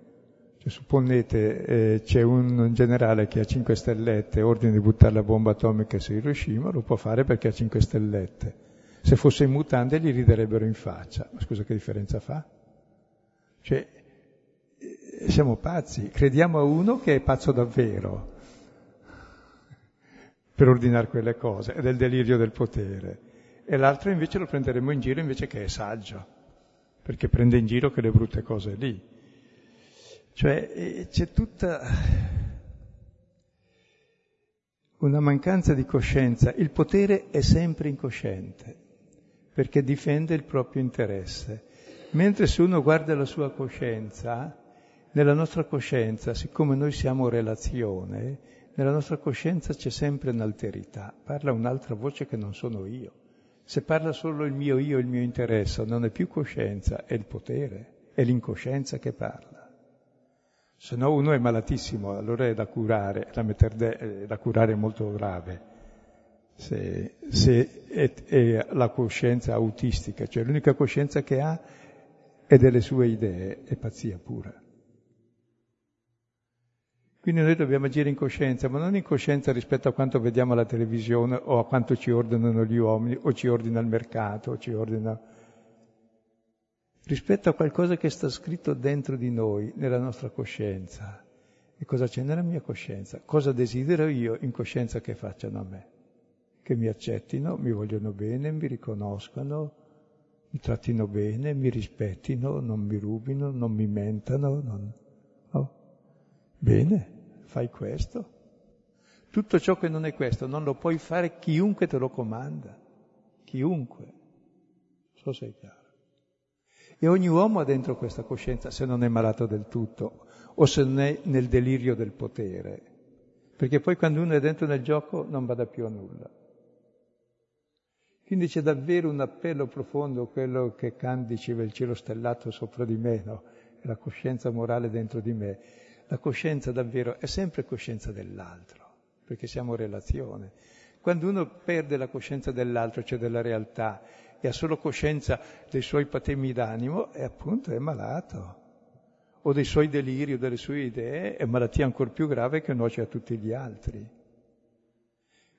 Cioè, supponete eh, c'è un generale che ha 5 stellette e ordina di buttare la bomba atomica su Hiroshima, lo può fare perché ha 5 stellette. Se fosse in mutande gli riderebbero in faccia. Ma scusa che differenza fa? Cioè, eh, siamo pazzi, crediamo a uno che è pazzo davvero per ordinare quelle cose, è del delirio del potere. E l'altro invece lo prenderemo in giro invece che è saggio, perché prende in giro quelle brutte cose lì. Cioè eh, c'è tutta una mancanza di coscienza. Il potere è sempre incosciente, perché difende il proprio interesse. Mentre se uno guarda la sua coscienza, nella nostra coscienza, siccome noi siamo relazione, nella nostra coscienza c'è sempre un'alterità, parla un'altra voce che non sono io. Se parla solo il mio io, il mio interesse, non è più coscienza, è il potere, è l'incoscienza che parla se no uno è malatissimo, allora è da curare, la meterde è da curare molto grave. Se, se è, è, la coscienza autistica, cioè l'unica coscienza che ha è delle sue idee, è pazzia pura. Quindi noi dobbiamo agire in coscienza, ma non in coscienza rispetto a quanto vediamo alla televisione o a quanto ci ordinano gli uomini o ci ordina il mercato o ci ordina rispetto a qualcosa che sta scritto dentro di noi, nella nostra coscienza. E cosa c'è nella mia coscienza? Cosa desidero io in coscienza che facciano a me? Che mi accettino, mi vogliono bene, mi riconoscano, mi trattino bene, mi rispettino, non mi rubino, non mi mentano. Non... Oh. Bene, fai questo. Tutto ciò che non è questo non lo puoi fare chiunque te lo comanda. Chiunque. So sei chiaro. E ogni uomo ha dentro questa coscienza se non è malato del tutto o se non è nel delirio del potere. Perché poi quando uno è dentro nel gioco non vada più a nulla. Quindi c'è davvero un appello profondo, quello che Kant diceva il cielo stellato sopra di me, no? La coscienza morale dentro di me. La coscienza davvero è sempre coscienza dell'altro, perché siamo relazione. Quando uno perde la coscienza dell'altro, cioè della realtà, e ha solo coscienza dei suoi patemi d'animo, e appunto è malato. O dei suoi deliri o delle sue idee, è malattia ancora più grave che nuoce a tutti gli altri.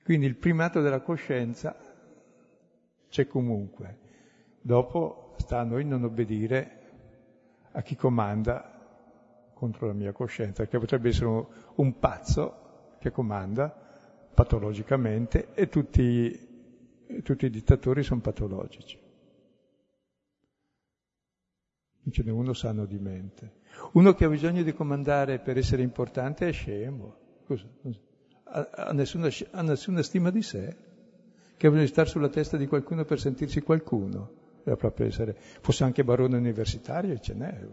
Quindi il primato della coscienza c'è comunque. Dopo sta a noi non obbedire a chi comanda contro la mia coscienza, che potrebbe essere un, un pazzo che comanda patologicamente e tutti tutti i dittatori sono patologici. Non ce n'è uno sano di mente. Uno che ha bisogno di comandare per essere importante è scemo. Ha, ha, nessuna, ha nessuna stima di sé, che ha bisogno di stare sulla testa di qualcuno per sentirsi qualcuno. Deve proprio essere, fosse anche barone universitario, ce n'è,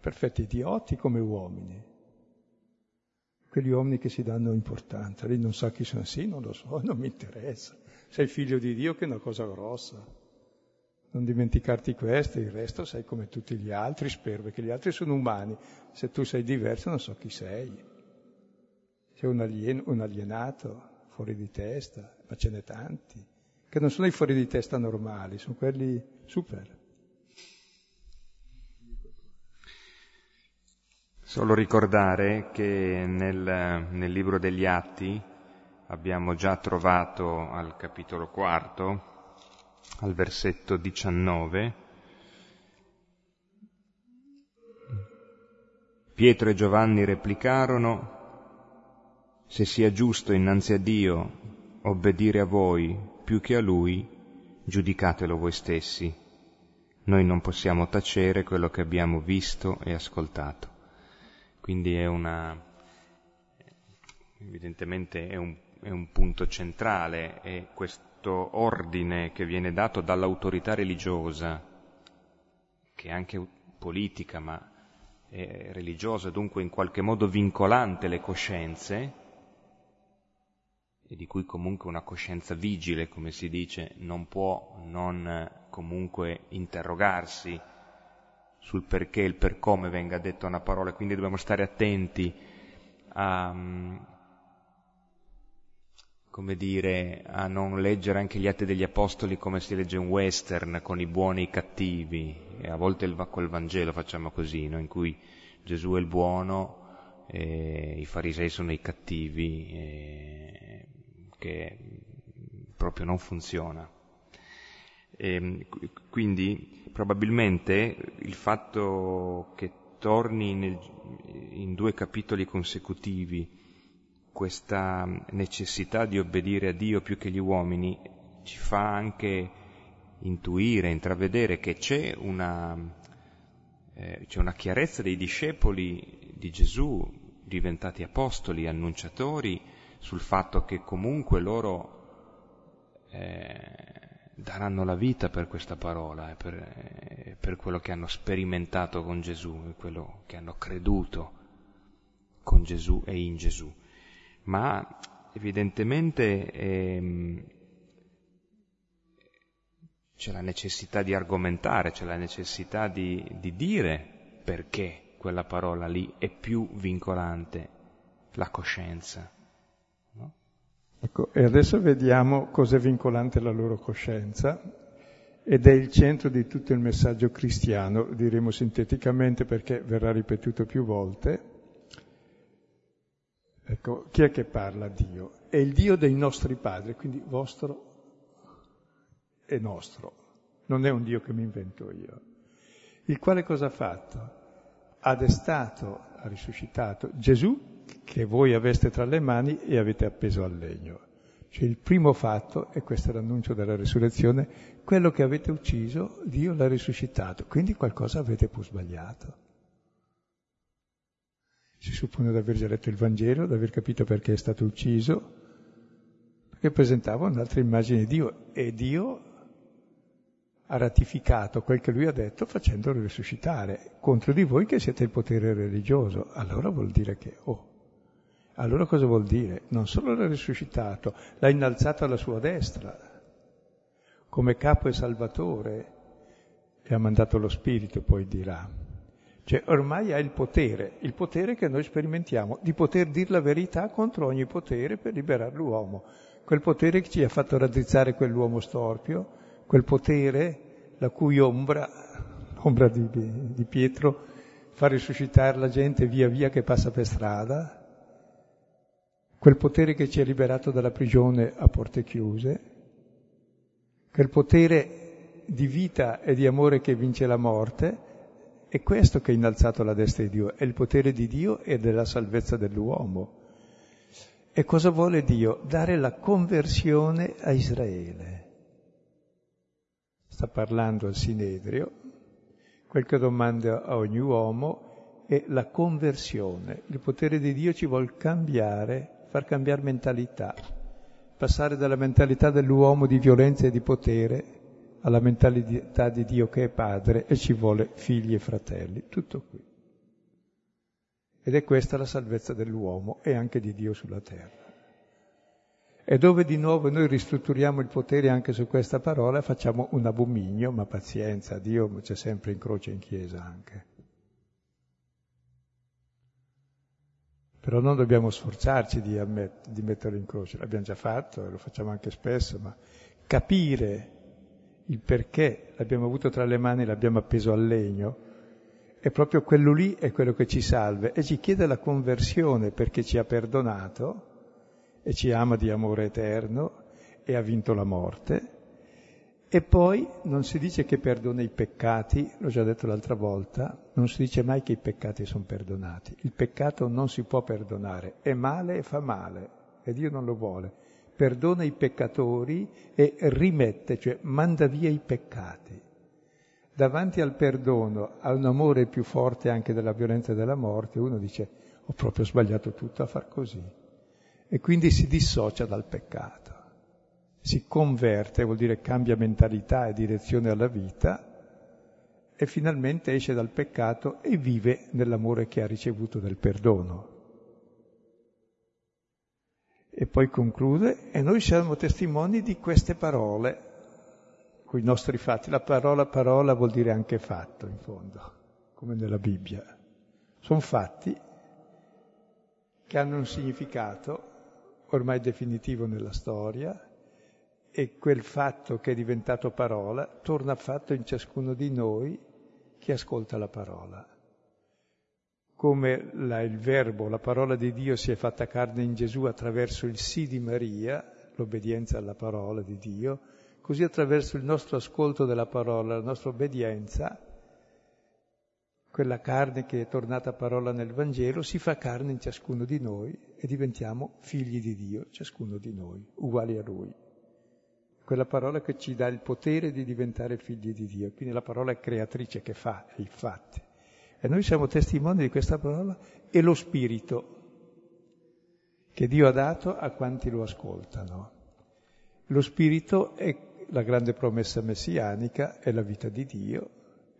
perfetti idioti come uomini. Quegli uomini che si danno importanza, lì non sa chi sono, sì, non lo so, non mi interessa sei figlio di Dio che è una cosa grossa. Non dimenticarti questo, il resto sei come tutti gli altri, spero, perché gli altri sono umani. Se tu sei diverso non so chi sei. Sei un, alien, un alienato, fuori di testa, ma ce n'è tanti, che non sono i fuori di testa normali, sono quelli super. Solo ricordare che nel, nel libro degli Atti abbiamo già trovato al capitolo quarto, al versetto 19. Pietro e Giovanni replicarono, se sia giusto innanzi a Dio obbedire a voi più che a Lui, giudicatelo voi stessi. Noi non possiamo tacere quello che abbiamo visto e ascoltato. Quindi è una, evidentemente è un è un punto centrale, è questo ordine che viene dato dall'autorità religiosa, che è anche politica, ma è religiosa, dunque in qualche modo vincolante le coscienze, e di cui comunque una coscienza vigile, come si dice, non può non comunque interrogarsi sul perché e il per come venga detta una parola, quindi dobbiamo stare attenti a, come dire, a non leggere anche gli atti degli apostoli come si legge un western con i buoni e i cattivi, e a volte il, col Vangelo facciamo così, no? in cui Gesù è il buono e i farisei sono i cattivi, che proprio non funziona. E, quindi probabilmente il fatto che torni nel, in due capitoli consecutivi questa necessità di obbedire a Dio più che gli uomini ci fa anche intuire, intravedere che c'è una, eh, c'è una chiarezza dei discepoli di Gesù diventati apostoli, annunciatori, sul fatto che comunque loro eh, daranno la vita per questa parola, e per, eh, per quello che hanno sperimentato con Gesù, quello che hanno creduto con Gesù e in Gesù ma evidentemente ehm, c'è la necessità di argomentare, c'è la necessità di, di dire perché quella parola lì è più vincolante, la coscienza. No? Ecco, e adesso vediamo cos'è vincolante la loro coscienza ed è il centro di tutto il messaggio cristiano, diremo sinteticamente perché verrà ripetuto più volte. Ecco, chi è che parla Dio? È il Dio dei nostri padri, quindi vostro e nostro. Non è un Dio che mi invento io. Il quale cosa ha fatto? Ha destato, ha risuscitato Gesù che voi aveste tra le mani e avete appeso al legno. Cioè il primo fatto, e questo è l'annuncio della risurrezione, quello che avete ucciso, Dio l'ha risuscitato, quindi qualcosa avete pur sbagliato si suppone di aver già letto il Vangelo, di aver capito perché è stato ucciso, perché presentava un'altra immagine di Dio e Dio ha ratificato quel che lui ha detto facendolo risuscitare contro di voi che siete il potere religioso. Allora vuol dire che, oh, allora cosa vuol dire? Non solo l'ha risuscitato, l'ha innalzato alla sua destra come capo e salvatore e ha mandato lo Spirito, poi dirà. Cioè ormai ha il potere, il potere che noi sperimentiamo, di poter dire la verità contro ogni potere per liberare l'uomo. Quel potere che ci ha fatto raddrizzare quell'uomo storpio, quel potere la cui ombra, l'ombra di, di Pietro, fa risuscitare la gente via via che passa per strada, quel potere che ci ha liberato dalla prigione a porte chiuse, quel potere di vita e di amore che vince la morte, è questo che ha innalzato la destra di Dio, è il potere di Dio e della salvezza dell'uomo. E cosa vuole Dio? Dare la conversione a Israele. Sta parlando al Sinedrio, quel che domanda a ogni uomo è la conversione. Il potere di Dio ci vuole cambiare, far cambiare mentalità, passare dalla mentalità dell'uomo di violenza e di potere alla mentalità di Dio che è padre e ci vuole figli e fratelli. Tutto qui. Ed è questa la salvezza dell'uomo e anche di Dio sulla terra. E dove di nuovo noi ristrutturiamo il potere anche su questa parola, facciamo un abominio, ma pazienza, Dio c'è sempre in croce in chiesa anche. Però non dobbiamo sforzarci di, ammet- di metterlo in croce, l'abbiamo già fatto e lo facciamo anche spesso, ma capire il perché l'abbiamo avuto tra le mani e l'abbiamo appeso al legno, è proprio quello lì è quello che ci salva e ci chiede la conversione perché ci ha perdonato e ci ama di amore eterno e ha vinto la morte. E poi non si dice che perdona i peccati, l'ho già detto l'altra volta, non si dice mai che i peccati sono perdonati. Il peccato non si può perdonare, è male e fa male e Dio non lo vuole. Perdona i peccatori e rimette, cioè manda via i peccati davanti al perdono, a un amore più forte anche della violenza e della morte, uno dice ho proprio sbagliato tutto a far così. E quindi si dissocia dal peccato, si converte, vuol dire cambia mentalità e direzione alla vita e finalmente esce dal peccato e vive nell'amore che ha ricevuto del perdono. E poi conclude, e noi siamo testimoni di queste parole con i nostri fatti. La parola parola vuol dire anche fatto, in fondo, come nella Bibbia. Sono fatti che hanno un significato ormai definitivo nella storia e quel fatto che è diventato parola torna fatto in ciascuno di noi che ascolta la parola. Come la, il verbo, la parola di Dio si è fatta carne in Gesù attraverso il sì di Maria, l'obbedienza alla parola di Dio, Così attraverso il nostro ascolto della parola, la nostra obbedienza, quella carne che è tornata parola nel Vangelo si fa carne in ciascuno di noi e diventiamo figli di Dio, ciascuno di noi, uguali a Lui. Quella parola che ci dà il potere di diventare figli di Dio. Quindi la parola è creatrice che fa, i fatti. E noi siamo testimoni di questa parola e lo Spirito che Dio ha dato a quanti lo ascoltano. Lo Spirito è la grande promessa messianica è la vita di Dio,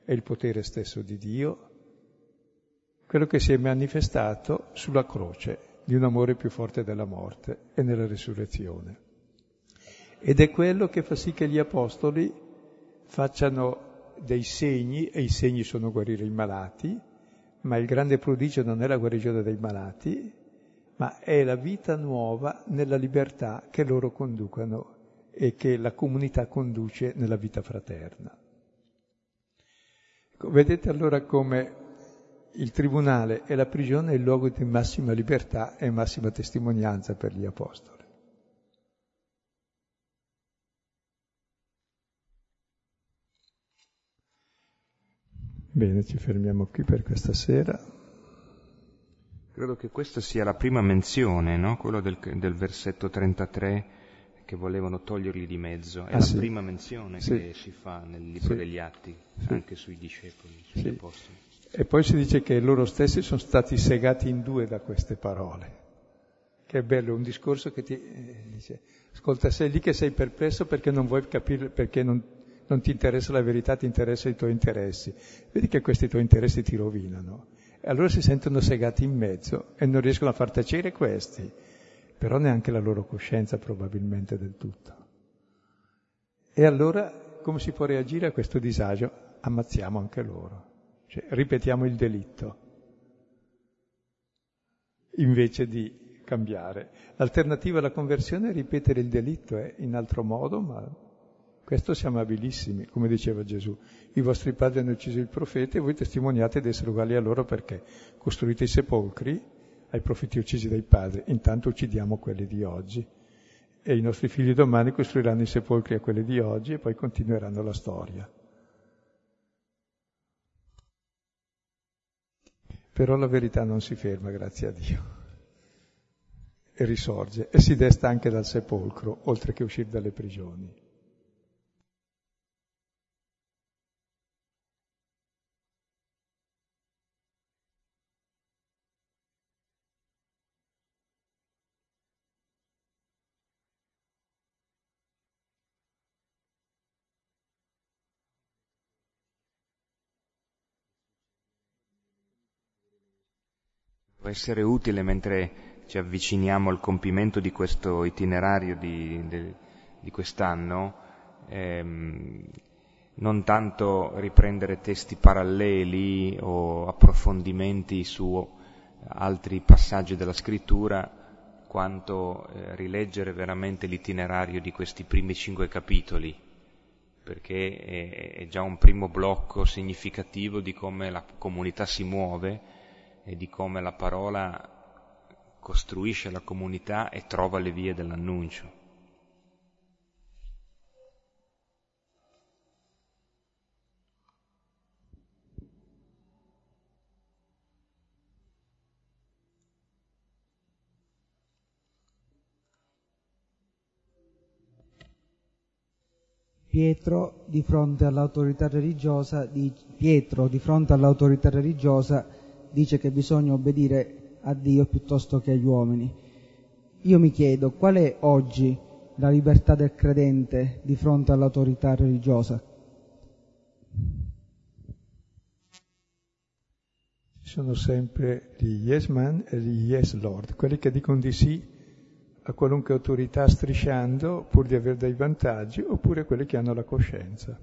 è il potere stesso di Dio, quello che si è manifestato sulla croce di un amore più forte della morte e nella risurrezione. Ed è quello che fa sì che gli apostoli facciano dei segni, e i segni sono guarire i malati, ma il grande prodigio non è la guarigione dei malati, ma è la vita nuova nella libertà che loro conducano e che la comunità conduce nella vita fraterna. Ecco, vedete allora come il tribunale e la prigione è il luogo di massima libertà e massima testimonianza per gli apostoli. Bene, ci fermiamo qui per questa sera. Credo che questa sia la prima menzione, no? quello del, del versetto 33 che volevano toglierli di mezzo. È ah, la sì. prima menzione sì. che si fa nel libro sì. degli Atti, anche sui discepoli, sugli apostoli. E poi si dice che loro stessi sono stati segati in due da queste parole. Che è bello, un discorso che ti eh, dice, ascolta, sei lì che sei perplesso perché non vuoi capire, perché non, non ti interessa la verità, ti interessano i tuoi interessi. Vedi che questi tuoi interessi ti rovinano. E allora si sentono segati in mezzo e non riescono a far tacere questi però neanche la loro coscienza probabilmente del tutto. E allora come si può reagire a questo disagio? Ammazziamo anche loro, cioè ripetiamo il delitto, invece di cambiare. L'alternativa alla conversione è ripetere il delitto, è in altro modo, ma Questo siamo abilissimi, come diceva Gesù. I vostri padri hanno ucciso il profeta e voi testimoniate di essere uguali a loro perché costruite i sepolcri ai profeti uccisi dai padri, intanto uccidiamo quelli di oggi. E i nostri figli domani costruiranno i sepolcri a quelli di oggi e poi continueranno la storia. Però la verità non si ferma, grazie a Dio, e risorge e si desta anche dal sepolcro, oltre che uscire dalle prigioni. Essere utile mentre ci avviciniamo al compimento di questo itinerario di, di, di quest'anno, ehm, non tanto riprendere testi paralleli o approfondimenti su altri passaggi della scrittura, quanto eh, rileggere veramente l'itinerario di questi primi cinque capitoli, perché è, è già un primo blocco significativo di come la comunità si muove e di come la parola costruisce la comunità e trova le vie dell'annuncio. Pietro di fronte all'autorità religiosa, di, Pietro di fronte all'autorità religiosa dice che bisogna obbedire a Dio piuttosto che agli uomini. Io mi chiedo qual è oggi la libertà del credente di fronte all'autorità religiosa? Ci sono sempre gli yes man e gli yes lord, quelli che dicono di sì a qualunque autorità strisciando pur di avere dei vantaggi, oppure quelli che hanno la coscienza.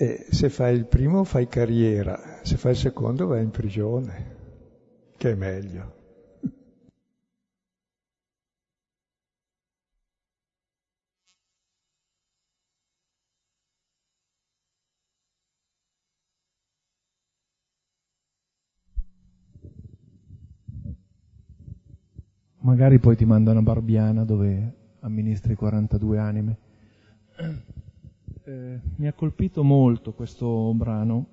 E se fai il primo fai carriera, se fai il secondo vai in prigione, che è meglio. Magari poi ti mandano a Barbiana dove amministri 42 anime eh, mi ha colpito molto questo brano,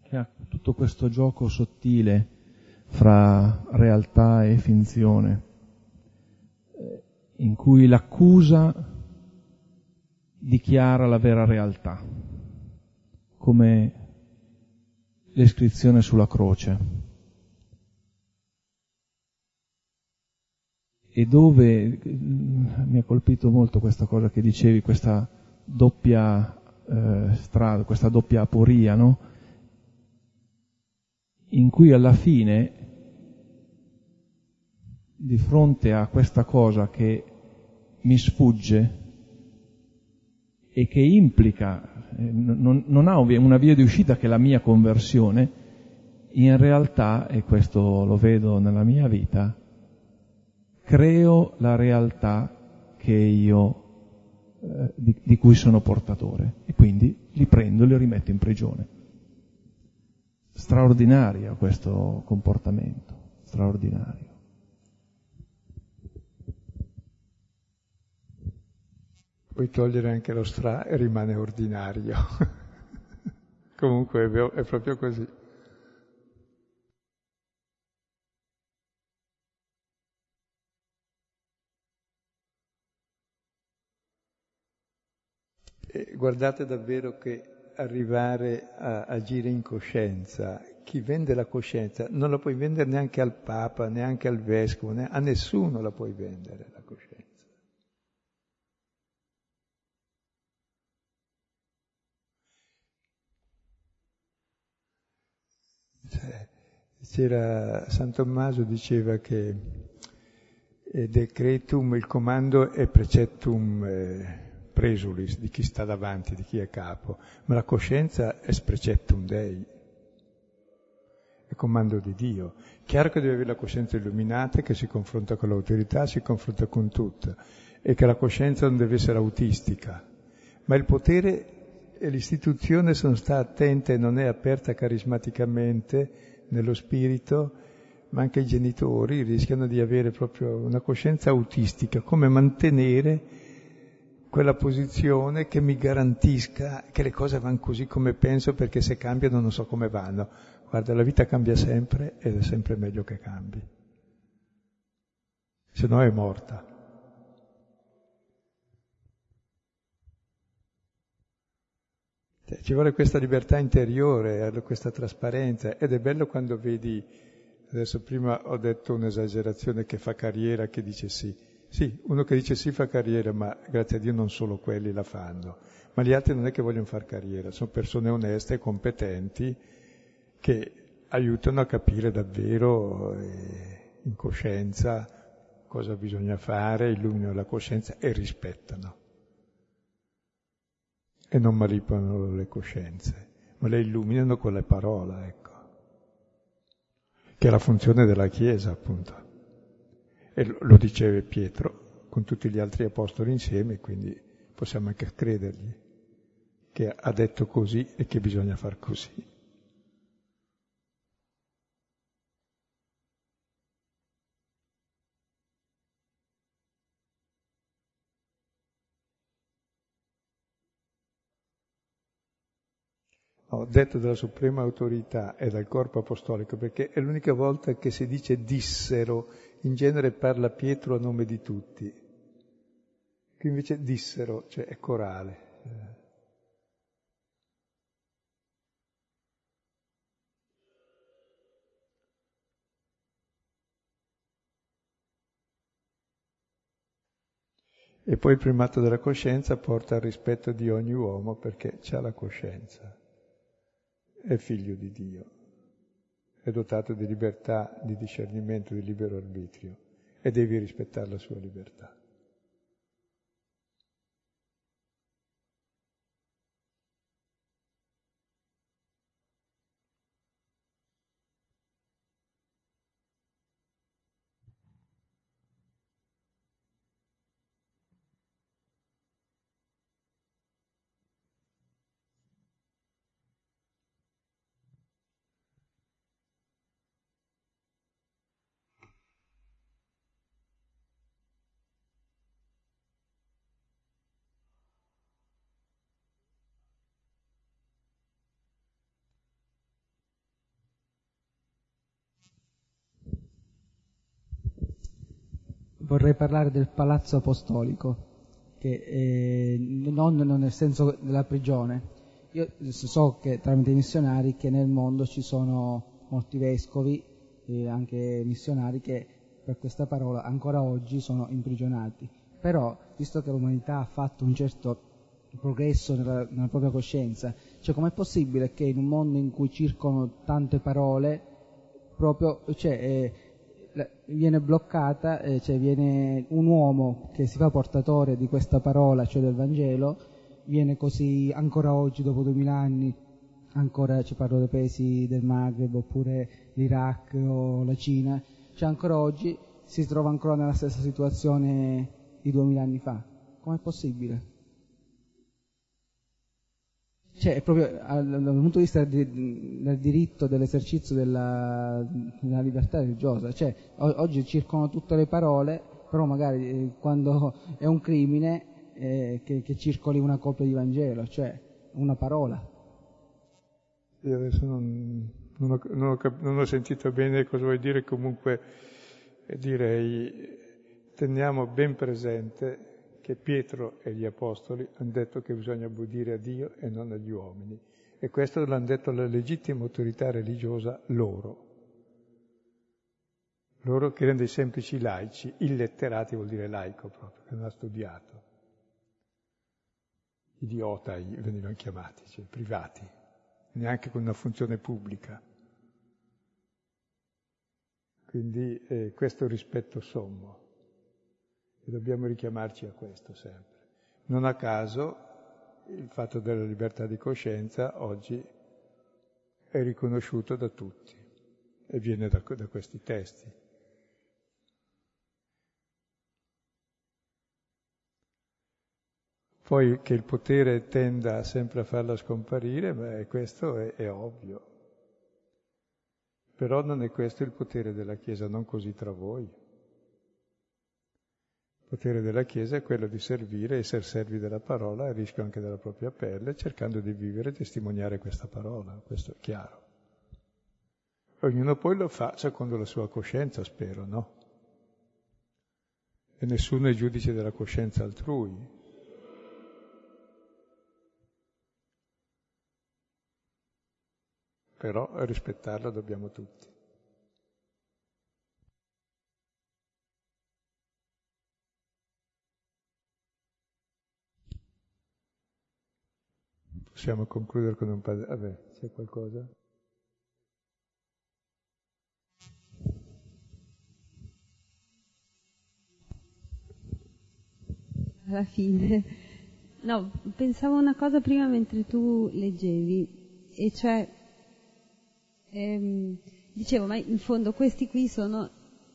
che ha tutto questo gioco sottile fra realtà e finzione, eh, in cui l'accusa dichiara la vera realtà, come l'iscrizione sulla croce. E dove mi ha colpito molto questa cosa che dicevi, questa doppia eh, strada, questa doppia aporia, no? in cui alla fine, di fronte a questa cosa che mi sfugge e che implica, eh, non, non ha una via di uscita che la mia conversione, in realtà, e questo lo vedo nella mia vita, creo la realtà che io di, di cui sono portatore e quindi li prendo e li rimetto in prigione. Straordinario questo comportamento, straordinario. Puoi togliere anche lo stra e rimane ordinario. Comunque è proprio così. Guardate davvero che arrivare a agire in coscienza, chi vende la coscienza non la puoi vendere neanche al Papa, neanche al Vescovo, neanche, a nessuno la puoi vendere la coscienza. Cioè, c'era San Tommaso diceva che eh, decretum, il comando è precettum eh, presulis di chi sta davanti, di chi è capo, ma la coscienza è preceptum Dei, è comando di Dio. Chiaro che deve avere la coscienza illuminata, che si confronta con l'autorità, si confronta con tutto, e che la coscienza non deve essere autistica, ma il potere e l'istituzione sono state attente e non è aperta carismaticamente nello spirito, ma anche i genitori rischiano di avere proprio una coscienza autistica, come mantenere quella posizione che mi garantisca che le cose vanno così come penso perché se cambiano non so come vanno. Guarda, la vita cambia sempre ed è sempre meglio che cambi. Se no è morta. Cioè, ci vuole questa libertà interiore, questa trasparenza ed è bello quando vedi, adesso prima ho detto un'esagerazione che fa carriera, che dice sì. Sì, uno che dice sì fa carriera, ma grazie a Dio non solo quelli la fanno, ma gli altri non è che vogliono fare carriera, sono persone oneste competenti che aiutano a capire davvero eh, in coscienza cosa bisogna fare, illuminano la coscienza e rispettano. E non manipolano le coscienze, ma le illuminano con le parole, ecco, che è la funzione della Chiesa, appunto. E lo diceva Pietro con tutti gli altri apostoli insieme, quindi possiamo anche credergli che ha detto così e che bisogna far così. Ho detto della suprema autorità e dal corpo apostolico, perché è l'unica volta che si dice dissero, in genere parla Pietro a nome di tutti. Qui invece dissero, cioè è corale. E poi il primato della coscienza porta al rispetto di ogni uomo perché c'ha la coscienza è figlio di Dio, è dotato di libertà, di discernimento, di libero arbitrio e devi rispettare la sua libertà. Vorrei parlare del palazzo apostolico, che, eh, non, non, nel senso della prigione. Io so che tramite i missionari che nel mondo ci sono molti vescovi e anche missionari che per questa parola ancora oggi sono imprigionati. Però, visto che l'umanità ha fatto un certo progresso nella, nella propria coscienza, cioè com'è possibile che in un mondo in cui circolano tante parole, proprio, cioè, eh, viene bloccata, eh, cioè viene un uomo che si fa portatore di questa parola, cioè del Vangelo, viene così ancora oggi, dopo duemila anni, ancora ci parlo dei paesi del Maghreb oppure l'Iraq o la Cina, cioè ancora oggi si trova ancora nella stessa situazione di duemila anni fa. Com'è possibile? Cioè, proprio dal, punto di vista di, del diritto dell'esercizio della, della libertà religiosa, cioè, o, oggi circolano tutte le parole, però magari eh, quando è un crimine eh, che, che, circoli una copia di Vangelo, cioè una parola. Io adesso non, non, ho, non, ho, non ho sentito bene cosa vuoi dire, comunque eh, direi teniamo ben presente che Pietro e gli Apostoli hanno detto che bisogna obbedire a Dio e non agli uomini. E questo l'hanno detto la legittima autorità religiosa loro. Loro che erano dei semplici laici, illetterati vuol dire laico proprio, che non ha studiato. Idiota venivano chiamati, cioè privati, neanche con una funzione pubblica. Quindi eh, questo rispetto sommo. E dobbiamo richiamarci a questo sempre. Non a caso il fatto della libertà di coscienza oggi è riconosciuto da tutti e viene da, da questi testi. Poi che il potere tenda sempre a farla scomparire, beh, questo è, è ovvio. Però non è questo il potere della Chiesa, non così tra voi. Potere della Chiesa è quello di servire, essere servi della parola, a rischio anche della propria pelle, cercando di vivere e testimoniare questa parola, questo è chiaro. Ognuno poi lo fa secondo la sua coscienza, spero, no? E nessuno è giudice della coscienza altrui. Però rispettarla dobbiamo tutti. Possiamo concludere con un padre. Vabbè, c'è qualcosa? alla fine. No, pensavo una cosa prima mentre tu leggevi, e cioè, ehm, dicevo, ma in fondo questi qui sono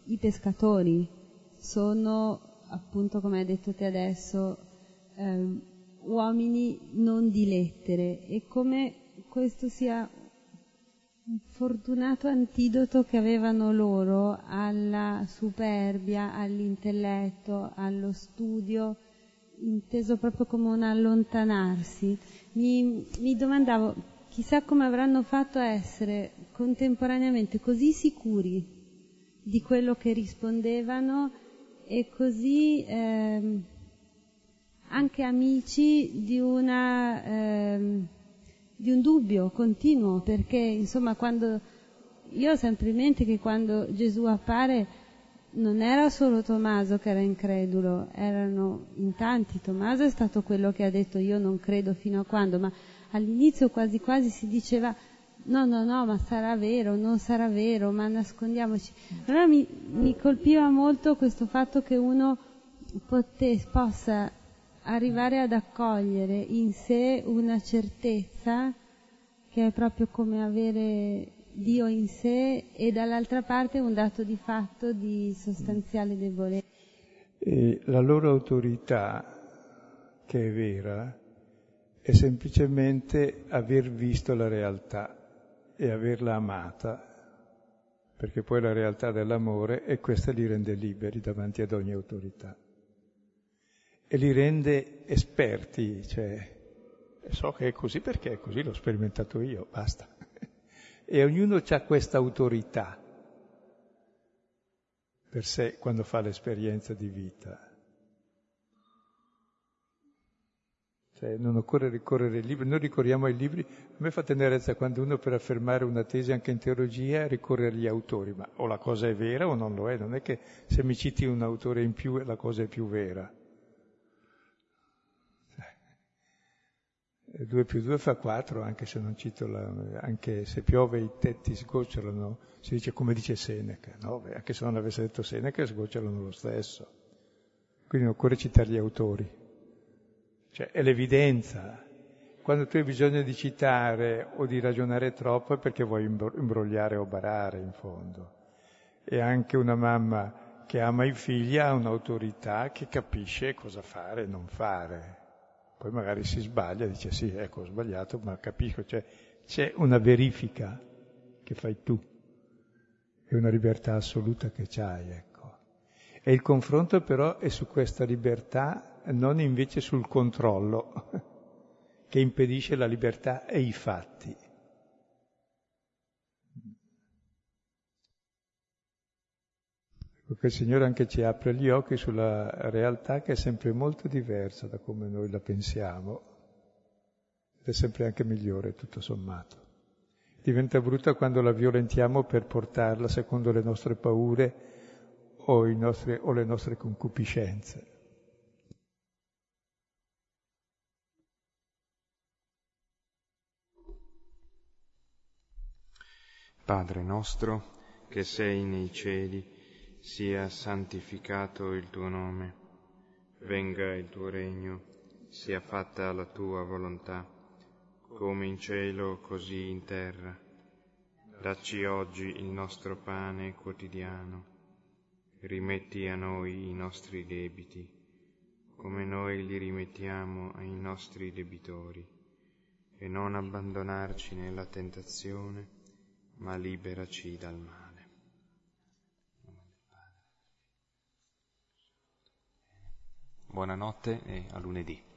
i pescatori, sono appunto, come hai detto te adesso, ehm, uomini non di lettere, e come questo sia un fortunato antidoto che avevano loro alla superbia, all'intelletto, allo studio, inteso proprio come un allontanarsi. Mi, mi domandavo, chissà come avranno fatto a essere contemporaneamente così sicuri di quello che rispondevano e così eh, anche amici di, una, eh, di un dubbio continuo, perché insomma quando io ho sempre in mente che quando Gesù appare non era solo Tommaso che era incredulo, erano in tanti. Tommaso è stato quello che ha detto io non credo fino a quando, ma all'inizio quasi quasi si diceva no, no, no, ma sarà vero, non sarà vero, ma nascondiamoci. Allora mi, mi colpiva molto questo fatto che uno pote, possa arrivare ad accogliere in sé una certezza che è proprio come avere Dio in sé e dall'altra parte un dato di fatto di sostanziale debolezza. E la loro autorità, che è vera, è semplicemente aver visto la realtà e averla amata, perché poi la realtà dell'amore è questa li rende liberi davanti ad ogni autorità e li rende esperti, cioè so che è così perché è così, l'ho sperimentato io, basta e ognuno ha questa autorità per sé quando fa l'esperienza di vita. Cioè, non occorre ricorrere ai libri, noi ricorriamo ai libri, a me fa tenerezza quando uno per affermare una tesi anche in teologia ricorre agli autori, ma o la cosa è vera o non lo è, non è che se mi citi un autore in più la cosa è più vera. 2 più 2 fa 4, anche se non cito la, anche se piove i tetti sgocciolano, si dice come dice Seneca, no? Anche se non avesse detto Seneca sgocciolano lo stesso. Quindi non occorre citare gli autori. Cioè è l'evidenza. Quando tu hai bisogno di citare o di ragionare troppo è perché vuoi imbrogliare o barare in fondo. E anche una mamma che ama i figli ha un'autorità che capisce cosa fare e non fare poi magari si sbaglia dice sì, ecco, ho sbagliato, ma capisco, cioè, c'è una verifica che fai tu, è una libertà assoluta che c'hai, ecco. E il confronto però è su questa libertà, non invece sul controllo, che impedisce la libertà e i fatti. Perché il Signore anche ci apre gli occhi sulla realtà che è sempre molto diversa da come noi la pensiamo ed è sempre anche migliore tutto sommato. Diventa brutta quando la violentiamo per portarla secondo le nostre paure o, nostri, o le nostre concupiscenze. Padre nostro che sei nei cieli, sia santificato il tuo nome, venga il tuo regno, sia fatta la tua volontà, come in cielo così in terra. Dacci oggi il nostro pane quotidiano. Rimetti a noi i nostri debiti, come noi li rimettiamo ai nostri debitori, e non abbandonarci nella tentazione, ma liberaci dal male. Buonanotte e a lunedì.